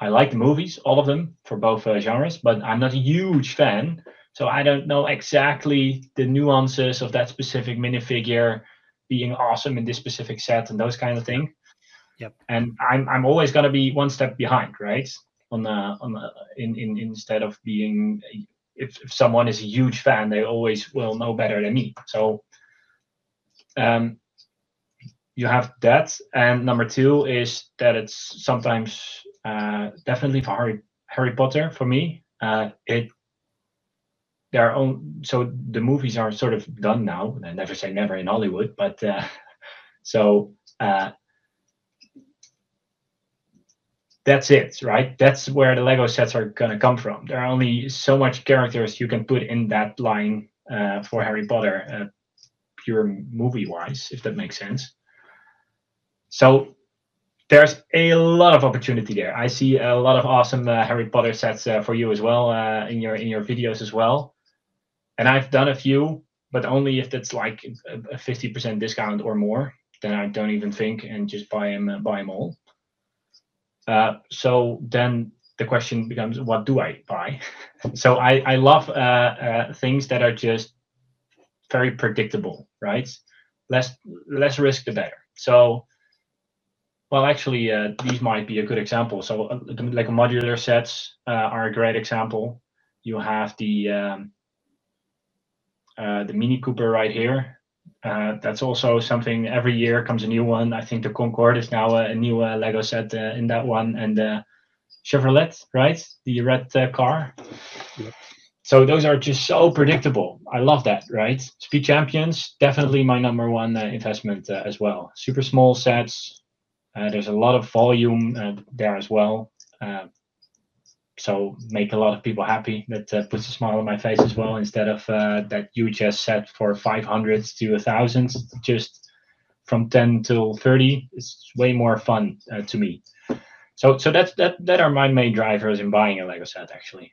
I like the movies, all of them for both uh, genres, but I'm not a huge fan. So I don't know exactly the nuances of that specific minifigure being awesome in this specific set and those kind of thing. Yep. And I'm I'm always gonna be one step behind, right? On the on the, in, in instead of being if, if someone is a huge fan, they always will know better than me. So um, you have that, and number two is that it's sometimes uh, definitely for Harry Harry Potter for me. Uh, it their own so the movies are sort of done now. I never say never in Hollywood, but uh, so uh, that's it, right? That's where the Lego sets are gonna come from. There are only so much characters you can put in that line uh, for Harry Potter, uh, pure movie wise, if that makes sense. So there's a lot of opportunity there. I see a lot of awesome uh, Harry Potter sets uh, for you as well uh, in your in your videos as well. And I've done a few, but only if it's like a fifty percent discount or more. Then I don't even think and just buy them uh, buy them all. Uh, so then the question becomes, what do I buy? so I I love uh, things that are just very predictable, right? Less less risk the better. So well, actually, uh, these might be a good example. So, uh, like modular sets uh, are a great example. You have the um, uh, the Mini Cooper right here. Uh, that's also something. Every year comes a new one. I think the Concorde is now a, a new uh, Lego set in that one, and the Chevrolet, right, the red car. Yep. So those are just so predictable. I love that, right? Speed Champions, definitely my number one investment as well. Super small sets, uh, there's a lot of volume uh, there as well. So make a lot of people happy. That uh, puts a smile on my face as well. Instead of uh, that you just set for 500 to a thousand, just from 10 till 30, it's way more fun uh, to me. So so that's that that are my main drivers in buying a Lego set. Actually,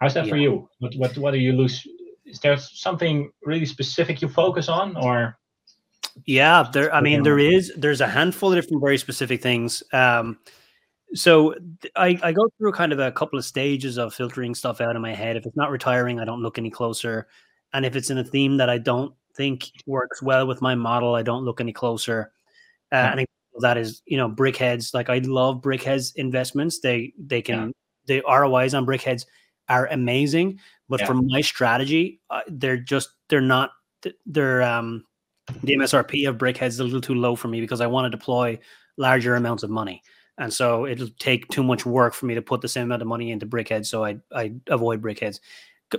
how's that yeah. for you? What what what do you lose? Is there something really specific you focus on, or yeah, there. I mean, there is. There's a handful of different very specific things. Um, so I, I go through kind of a couple of stages of filtering stuff out in my head. If it's not retiring, I don't look any closer, and if it's in a theme that I don't think works well with my model, I don't look any closer. Uh, yeah. And that is, you know, BrickHeadz. Like I love BrickHeadz investments. They they can yeah. the ROIs on BrickHeadz are amazing, but yeah. for my strategy, uh, they're just they're not they're um the MSRP of BrickHeadz is a little too low for me because I want to deploy larger amounts of money. And so it'll take too much work for me to put the same amount of money into BrickHeadz. So I I avoid BrickHeadz,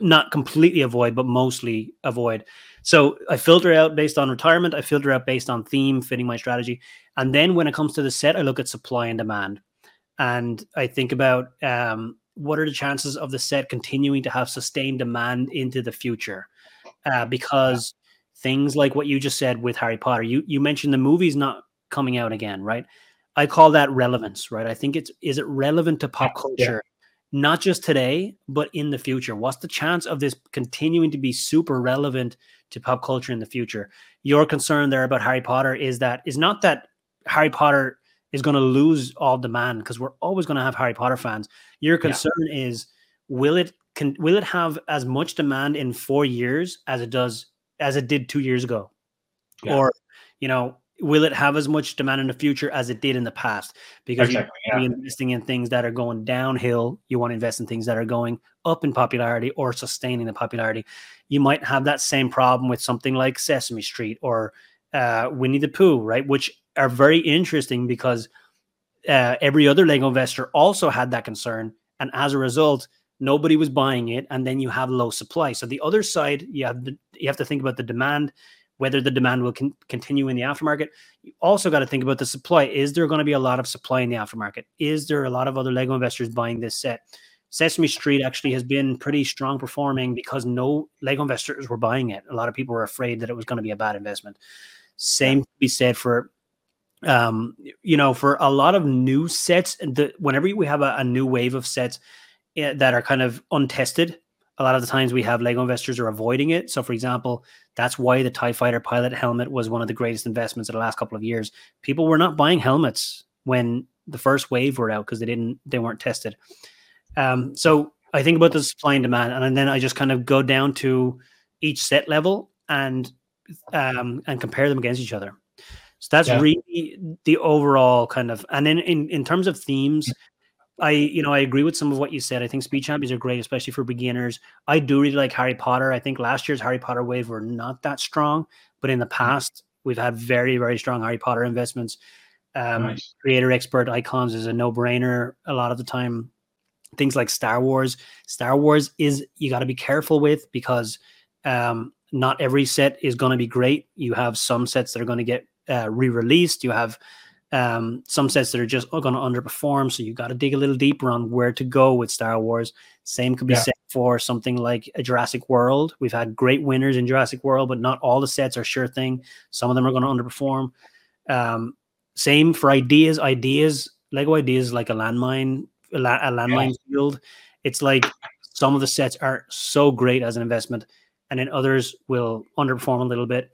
not completely avoid, but mostly avoid. So I filter out based on retirement. I filter out based on theme, fitting my strategy, and then when it comes to the set, I look at supply and demand, and I think about um, what are the chances of the set continuing to have sustained demand into the future, uh, because things like what you just said with Harry Potter, you you mentioned the movie's not coming out again, right? I call that relevance, right? I think it's is it relevant to pop culture, yeah. not just today, but in the future? What's the chance of this continuing to be super relevant to pop culture in the future? Your concern there about Harry Potter is that is not that Harry Potter is going to lose all demand because we're always going to have Harry Potter fans. Your concern yeah. is will it can will it have as much demand in four years as it does as it did two years ago, yeah. or you know will it have as much demand in the future as it did in the past? Because exactly, you're yeah. investing in things that are going downhill. You want to invest in things that are going up in popularity or sustaining the popularity. You might have that same problem with something like Sesame Street or uh, Winnie the Pooh, right? Which are very interesting because uh, every other Lego investor also had that concern. And as a result, nobody was buying it. And then you have low supply. So the other side, you have, the, you have to think about the demand whether the demand will con- continue in the aftermarket. You also got to think about the supply. Is there going to be a lot of supply in the aftermarket? Is there a lot of other Lego investors buying this set? Sesame Street actually has been pretty strong performing because no Lego investors were buying it. A lot of people were afraid that it was going to be a bad investment. Same to be said for um, you know, for a lot of new sets, the, whenever we have a, a new wave of sets eh, that are kind of untested, a lot of the times we have Lego investors are avoiding it. So, for example, that's why the TIE Fighter pilot helmet was one of the greatest investments of the last couple of years. People were not buying helmets when the first wave were out because they didn't they weren't tested. Um, so I think about the supply and demand, and then I just kind of go down to each set level and um, and compare them against each other. So that's yeah. really the overall kind of, and then in in terms of themes, I, you know, I agree with some of what you said. I think speed champions are great, especially for beginners. I do really like Harry Potter. I think last year's Harry Potter wave were not that strong, but in the mm-hmm. past, we've had very, very strong Harry Potter investments. Um, nice. Creator expert icons is a no brainer a lot of the time. Things like Star Wars. Star Wars is you got to be careful with because um, not every set is going to be great. You have some sets that are going to get uh, re released. You have um, some sets that are just going to underperform. So you got to dig a little deeper on where to go with Star Wars. Same could be yeah. said for something like a Jurassic World. We've had great winners in Jurassic World, but not all the sets are sure thing. Some of them are going to underperform. Um, same for ideas. Ideas, Lego ideas, like a landmine, a, la- a landmine yeah. field. It's like some of the sets are so great as an investment, and then others will underperform a little bit.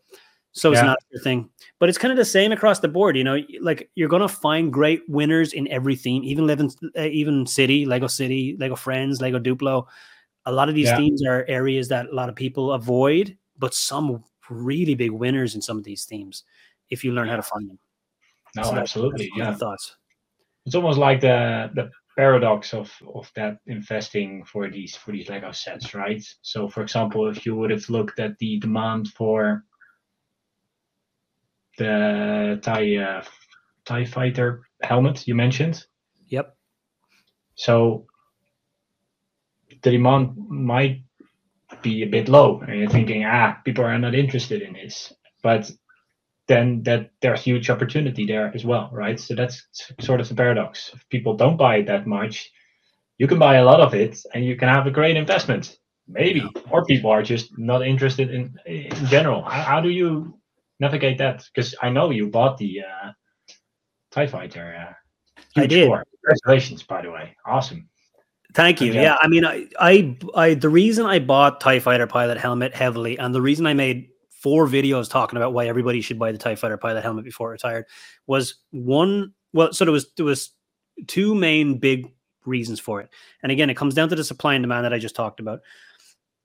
So it's not your thing. But it's kind of the same across the board. You know, like you're gonna find great winners in every theme, even living, uh, even City, Lego City, Lego Friends, Lego Duplo. A lot of these yeah. themes are areas that a lot of people avoid, but some really big winners in some of these themes if you learn how to find them. No, so absolutely. yeah. Thoughts. It's almost like the the paradox of of that investing for these for these Lego sets, right? So, for example, if you would have looked at the demand for the TIE uh, TIE fighter helmet you mentioned. Yep. So the demand might be a bit low, and you're thinking, ah, people are not interested in this. But then that there's huge opportunity there as well, right? So that's sort of the paradox. If people don't buy it that much, you can buy a lot of it, and you can have a great investment. Maybe, or people are just not interested in in general. How, how do you navigate that? Because I know you bought the uh, Tie Fighter. Uh, I did. Score. Congratulations, by the way. Awesome. Thank you. Yeah, I mean, I, I, I, the reason I bought Tie Fighter pilot helmet heavily, and the reason I made four videos talking about why everybody should buy the Tie Fighter pilot helmet before it retired was one. Well, so there was there was two main big reasons for it, and again, it comes down to the supply and demand that I just talked about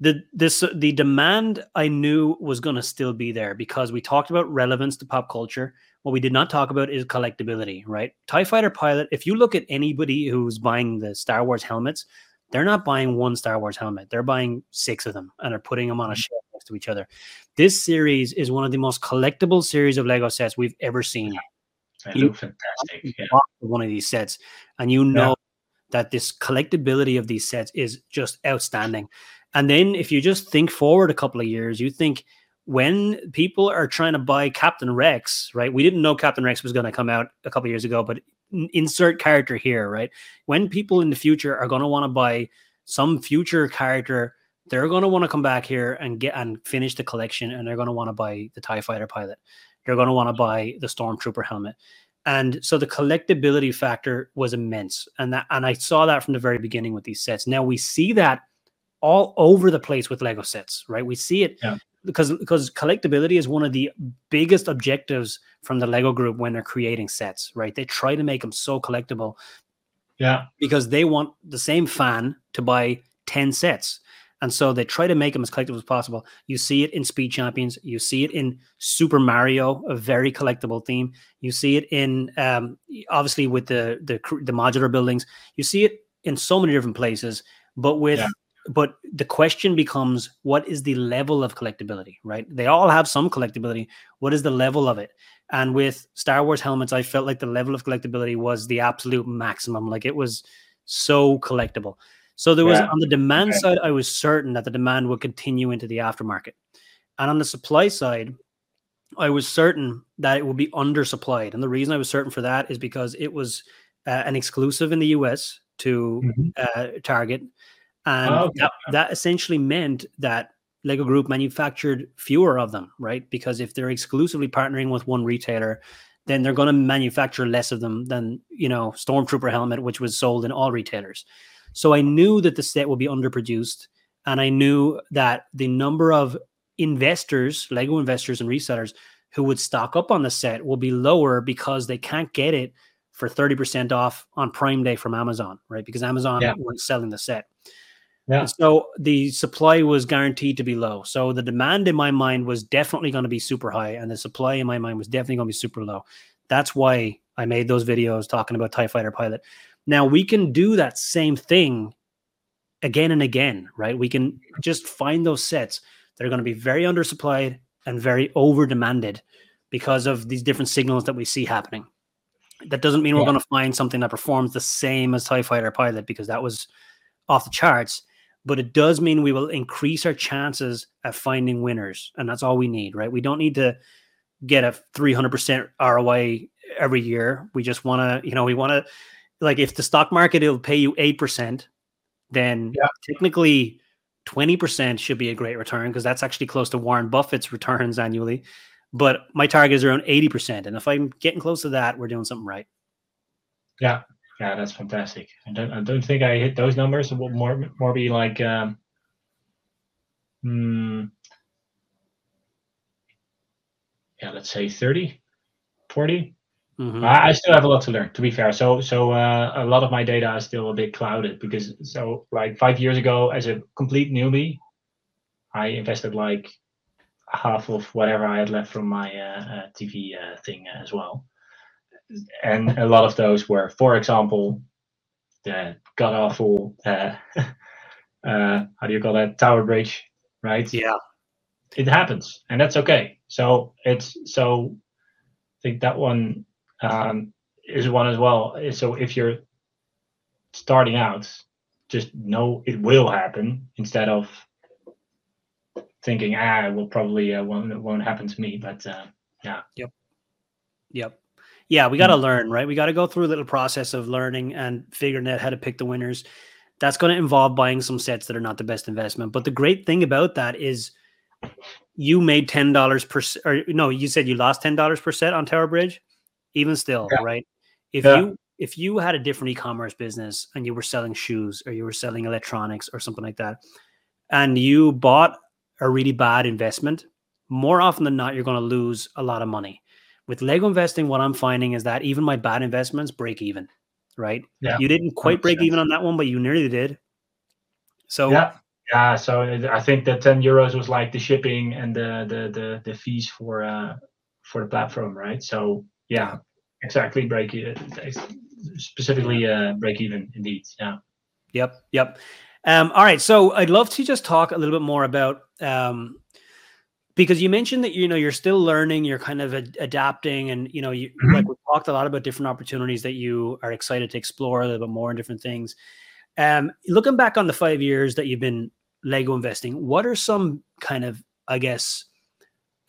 the this the demand I knew was going to still be there because we talked about relevance to pop culture. What we did not talk about is collectability, right? Tie Fighter pilot. If you look at anybody who's buying the Star Wars helmets, they're not buying one Star Wars helmet. They're buying six of them and are putting them on a mm-hmm. shelf next to each other. This series is one of the most collectible series of Lego sets we've ever seen. They look fantastic. Yeah. One of these sets, and you know yeah. that this collectability of these sets is just outstanding. And then if you just think forward a couple of years, you think when people are trying to buy Captain Rex, right? We didn't know Captain Rex was going to come out a couple years ago, but insert character here, right? When people in the future are going to want to buy some future character, they're going to want to come back here and get and finish the collection, and they're going to want to buy the Tie Fighter pilot. They're going to want to buy the Stormtrooper helmet, and so the collectability factor was immense, and that and I saw that from the very beginning with these sets. Now we see that all over the place with Lego sets, right? We see it yeah because because collectability is one of the biggest objectives from the Lego group when they're creating sets, right? They try to make them so collectible. Yeah. Because they want the same fan to buy 10 sets. And so they try to make them as collectible as possible. You see it in Speed Champions. You see it in Super Mario, a very collectible theme. You see it in um, obviously with the, the the modular buildings. You see it in so many different places. But with yeah but the question becomes what is the level of collectability right? They all have some collectability what is the level of it? And with star wars helmets i felt like the level of collectability was the absolute maximum. Like it was so collectible. So there was yeah. on the demand okay. side i was certain that the demand would continue into the aftermarket. And on the supply side i was certain that it would be undersupplied. And the reason i was certain for that is because it was uh, an exclusive in the us to mm-hmm. uh, target and oh, okay. that, that essentially meant that Lego Group manufactured fewer of them, right? Because if they're exclusively partnering with one retailer, then they're going to manufacture less of them than you know Stormtrooper helmet, which was sold in all retailers. So I knew that the set would be underproduced, and I knew that the number of investors, Lego investors and resellers who would stock up on the set will be lower because they can't get it for 30% off on Prime Day from Amazon, right? Because Amazon yeah. weren't selling the set. Yeah. And so the supply was guaranteed to be low. So the demand in my mind was definitely going to be super high, and the supply in my mind was definitely going to be super low. That's why I made those videos talking about TIE Fighter Pilot. Now we can do that same thing again and again, right? We can just find those sets that are going to be very undersupplied and very over demanded because of these different signals that we see happening. That doesn't mean yeah. we're going to find something that performs the same as TIE Fighter Pilot because that was off the charts but it does mean we will increase our chances at finding winners and that's all we need right? We don't need to get a 300% roi every year. We just want to you know we want to like if the stock market will pay you 8% then yeah. technically 20% should be a great return because that's actually close to warren buffett's returns annually. But my target is around 80% and if i'm getting close to that we're doing something right. Yeah yeah, that's fantastic. I don't, I don't think I hit those numbers. It will more, more be like, um, hmm, yeah, let's say 30, 40. Mm-hmm. I, I, still have a lot to learn, to be fair. So, so uh, a lot of my data is still a bit clouded because, so like five years ago, as a complete newbie, I invested like half of whatever I had left from my uh, uh, TV uh, thing as well and a lot of those were, for example, the god awful. Uh, uh, how do you call that? Tower bridge, right? Yeah, it happens, and that's okay. So it's so. I think that one um, is one as well. So if you're starting out, just know it will happen instead of thinking, ah, it will probably uh, won't, it won't happen to me. But uh, yeah. Yep. Yep yeah, we got to mm. learn, right? We got to go through a little process of learning and figuring out how to pick the winners. That's going to involve buying some sets that are not the best investment. But the great thing about that is you made ten dollars per or no, you said you lost ten dollars per set on Tower Bridge. Even still, yeah. right? If yeah. you if you had a different e-commerce business and you were selling shoes or you were selling electronics or something like that, and you bought a really bad investment, more often than not, you're going to lose a lot of money with Lego investing, what I'm finding is that even my bad investments break even, right? Yeah. You didn't quite break even on that one, but you nearly did. So yeah. Yeah, so I think that 10 euros was like the shipping and the the the, the fees for uh for the platform, right? So yeah, exactly break specifically uh break even indeed. Yeah. Yep, yep. Um, all right, so I'd love to just talk a little bit more about um, because you mentioned that you know you're still learning you're kind of ad- adapting and you know you Mhm. like we talked a lot about different opportunities that you are excited to explore a little bit more in different things um looking back on the five years that you've been lego investing what are some kind of i guess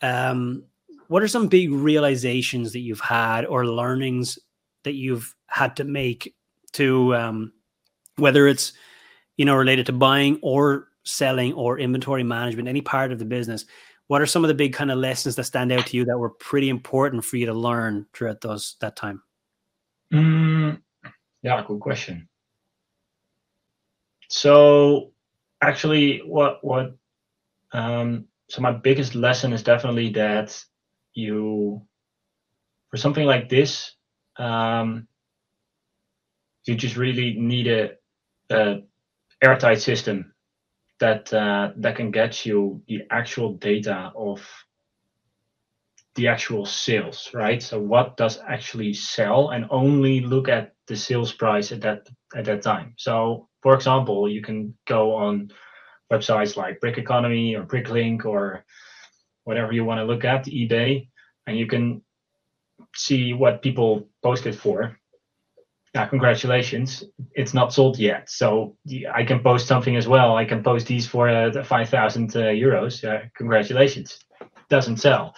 um what are some big realizations that you've had or learnings that you've had to make to um whether it's you know related to buying or selling or inventory management any part of the business what are some of the big kind of lessons that stand out to you that were pretty important for you to learn throughout those that time Mm, yeah, good question. So actually, what what um, so my biggest lesson is definitely that you for something like this, um, you just really need a, a airtight system that uh, that can get you the actual data of the actual sales, right? So what does actually sell, and only look at the sales price at that at that time. So, for example, you can go on websites like BrickEconomy or Bricklink or whatever you want to look at, eBay, and you can see what people posted for. Yeah, congratulations, it's not sold yet. So I can post something as well. I can post these for uh, five thousand uh, euros. Uh, congratulations, doesn't sell.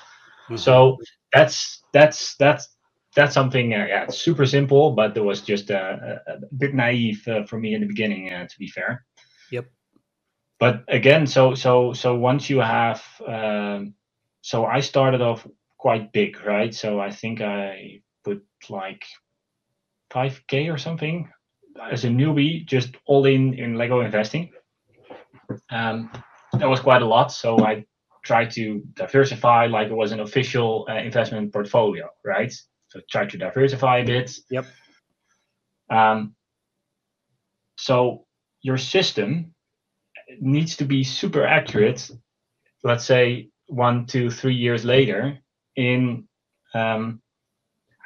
So that's that's that's that's something. Uh, yeah, it's super simple, but it was just uh, a, a bit naive uh, for me in the beginning. Uh, to be fair. Yep. But again, so so so once you have, um, so I started off quite big, right? So I think I put like five k or something as a newbie, just all in in Lego investing. Um, that was quite a lot. So I tried to diversify like it was an official uh, investment portfolio, right? So try to diversify a bit. Yep. Um, so your system needs to be super accurate. Let's say one, two, three years later in um,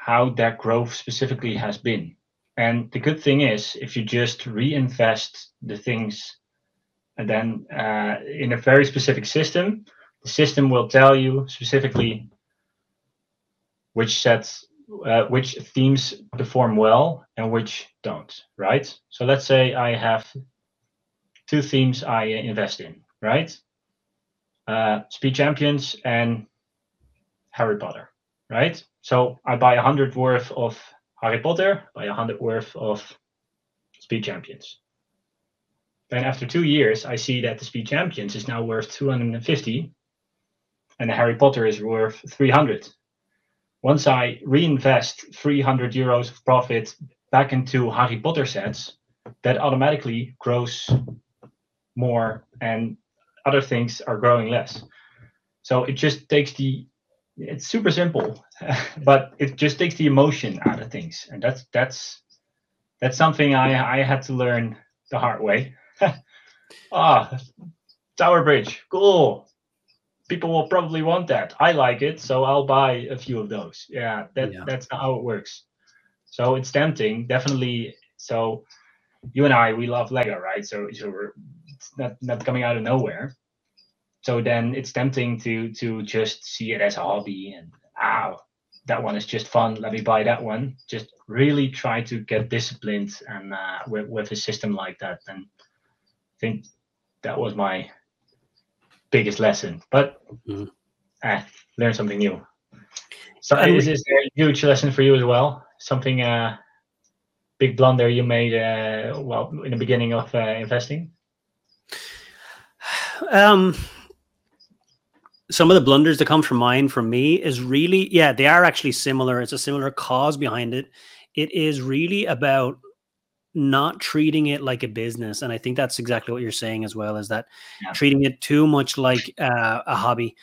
how that growth specifically has been. And the good thing is, if you just reinvest the things, and then uh, in a very specific system, the system will tell you specifically which sets uh, which themes perform well and which don't right? So let's say i have two themes i invest in right? Uh, speed champions and harry potter right so i buy a hundred worth of harry potter buy a hundred worth of speed champions then after two years i see that the speed champions is now worth 250 and the Harry Potter is worth 300. Once I reinvest 300 euros of profit back into Harry Potter sets, that automatically grows more and other things are growing less. So it just takes the it's super simple, but it just takes the emotion out of things. And that's that's that's something I I had to learn the hard way. ah, Tower Bridge, cool people will probably want that. I like it, so I'll buy a few of those. Yeah, that Yeah. that's how it works. So it's tempting, definitely. So you and I, we love Lego, right? So so we're it's not not coming out of nowhere. So then it's tempting to to just see it as a hobby and ah, that one is just fun. Let me buy that one. Just really try to get disciplined and uh, with with a system like that. And I think that was my biggest lesson. But Mhm. ah, learn something new. So And is this a huge lesson for you as well? Something uh big blunder you made uh well in the beginning of uh, investing? um some of the blunders that come from mine from me is really yeah they are actually similar. It's a similar cause behind it. It is really about not treating it like a business. And i think that's exactly what you're saying as well is that Yeah. treating it too much like uh, a hobby.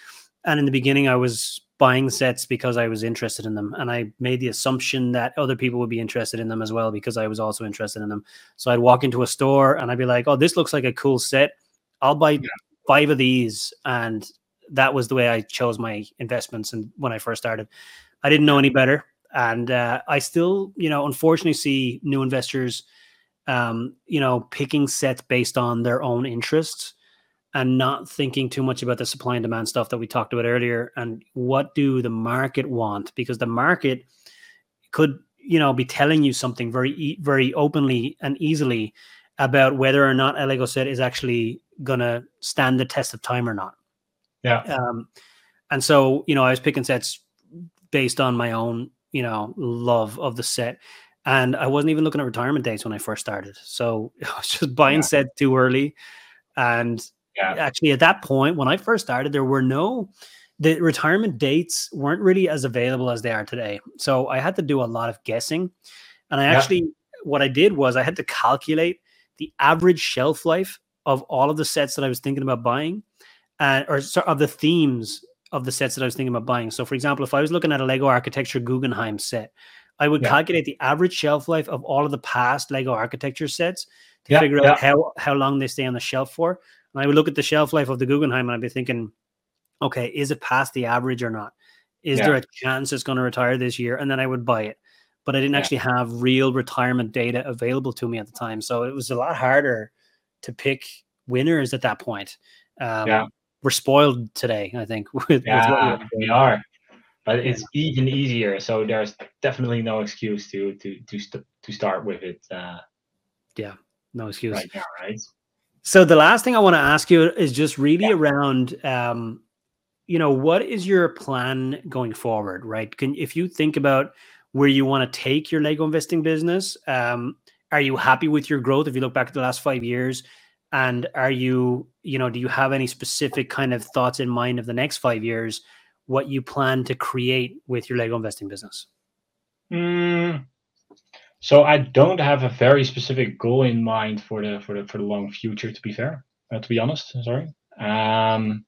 And in the beginning i was buying sets because i was interested in them. And i made the assumption that other people would be interested in them as well because i was also interested in them. So i'd walk into a store and i'd be like oh this looks like a cool set. I'll buy five of these and that was the way i chose my investments and when i first started. I didn't know any better and uh, i still you know unfortunately see new investors um, you know picking sets based on their own interests and not thinking too much about the supply and demand stuff that we talked about earlier and what do the market want? Because the market could you know be telling you something very very openly and easily about whether or not a lego set is actually gonna stand the test of time or not yeah. Um and so you know i was picking sets based on my own you know love of the set. And i wasn't even looking at retirement dates when i first started. So i was just buying yeah. set too early. And yeah. actually at that point when i first started there were no the retirement dates weren't really as available as they are today. So i had to do a lot of guessing. And i yeah. actually what i did was i had to calculate the average shelf life of all of the sets that i was thinking about buying uh, or of the themes of the sets that i was thinking about buying so for example if i was looking at a lego architecture guggenheim set i would yeah. calculate the average shelf life of all of the past lego architecture sets to figure out how how long they stay on the shelf for and I would look at the shelf life of the Guggenheim and I'd be thinking, okay, is it past the average or not? Is yeah. there a chance it's going to retire this year? And then I would buy it. But I didn't yeah. actually have real retirement data available to me at the time. So it was a lot harder to pick winners at that point. Um, yeah. We're spoiled today, I think. With, yeah, with we are. But it's even easier. So there's definitely no excuse to to to st- to start with it. Uh, yeah, no excuse. Right now, right? So the last thing I want to ask you is just really yeah. around, um, you know, what is your plan going forward, right? Can if you think about where you want to take your Lego investing business, um, are you happy with your growth? If you look back at the last five years, and are you, you know, do you have any specific kind of thoughts in mind of the next five years? What you plan to create with your Lego investing business? Mm, so I don't have a very specific goal in mind for the for the for the long future. To be fair, uh, to be honest, sorry. Um,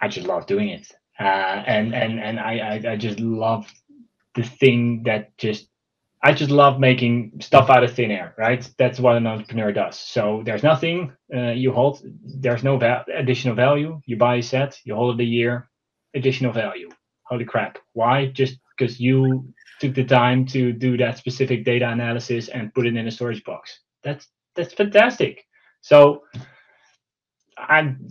I just love doing it, uh, and and and I, I I just love the thing that just I just love making stuff out of thin air, right? That's what an entrepreneur does. So there's nothing uh, you hold. There's no va- additional value. You buy a set, you hold it a year, additional value. Holy crap! Why? Just because you took the time to do that specific data analysis and put it in a storage box. That's that's fantastic. So I'm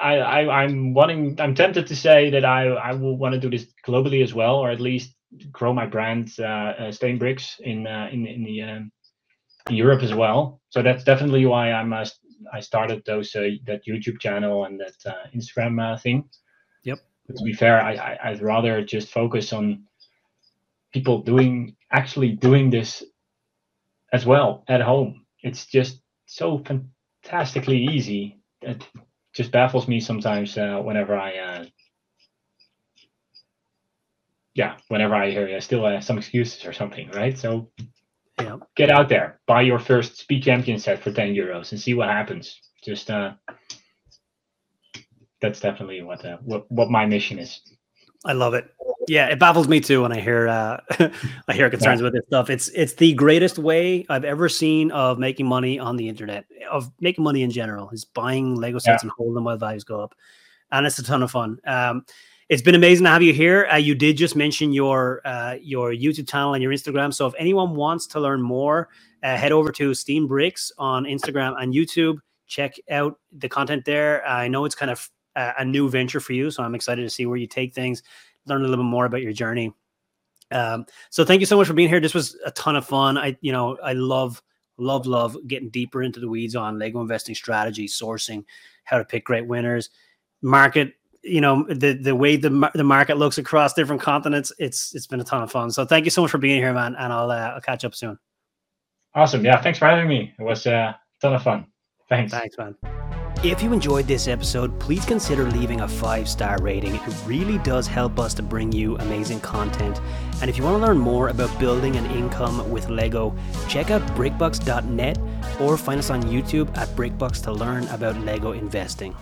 I, I I'm wanting I'm tempted to say that I I will want to do this globally as well, or at least grow my brand uh, uh, SteenBricks in uh, in in the um, in Europe as well. So that's definitely why I'm uh, I started those uh, that YouTube channel and that uh, Instagram uh, thing. Yep. But to be fair, I, I I'd rather just focus on people doing actually doing this as well at home. It's just so fantastically easy. It just baffles me sometimes uh, whenever I, uh, yeah, whenever I hear uh, still uh, some excuses or something, right? So yeah. get out there, buy your first Speed Champion set for 10 euros and see what happens. Just, uh, that's definitely what, uh, what, what my mission is. I love it. Yeah, it baffles me too when I hear uh, I hear concerns yeah. with this stuff. It's it's the greatest way I've ever seen of making money on the internet, of making money in general, is buying Lego sets yeah. and holding them while values go up, and it's a ton of fun. Um, it's been amazing to have you here. Uh, you did just mention your uh, your YouTube channel and your Instagram. So if anyone wants to learn more, uh, head over to SteenBricks on Instagram and YouTube. Check out the content there. I know it's kind of a new venture for you, so I'm excited to see where you take things learn a little bit more about your journey. Um, so thank you so much for being here. This was a ton of fun. I, you know, I love, love, love getting deeper into the weeds on Lego investing strategy, sourcing, how to pick great winners, market. You know, the the way the the market looks across different continents. It's it's been a ton of fun. So thank you so much for being here, man. And I'll uh, I'll catch up soon. Awesome. Yeah. Thanks for having me. It was uh, a ton of fun. Thanks. Thanks, man. If you enjoyed this episode, please consider leaving a five star rating. It really does help us to bring you amazing content. And if you want to learn more about building an income with Lego, check out brickbucks.net or find us on YouTube at Brickbucks to learn about Lego investing.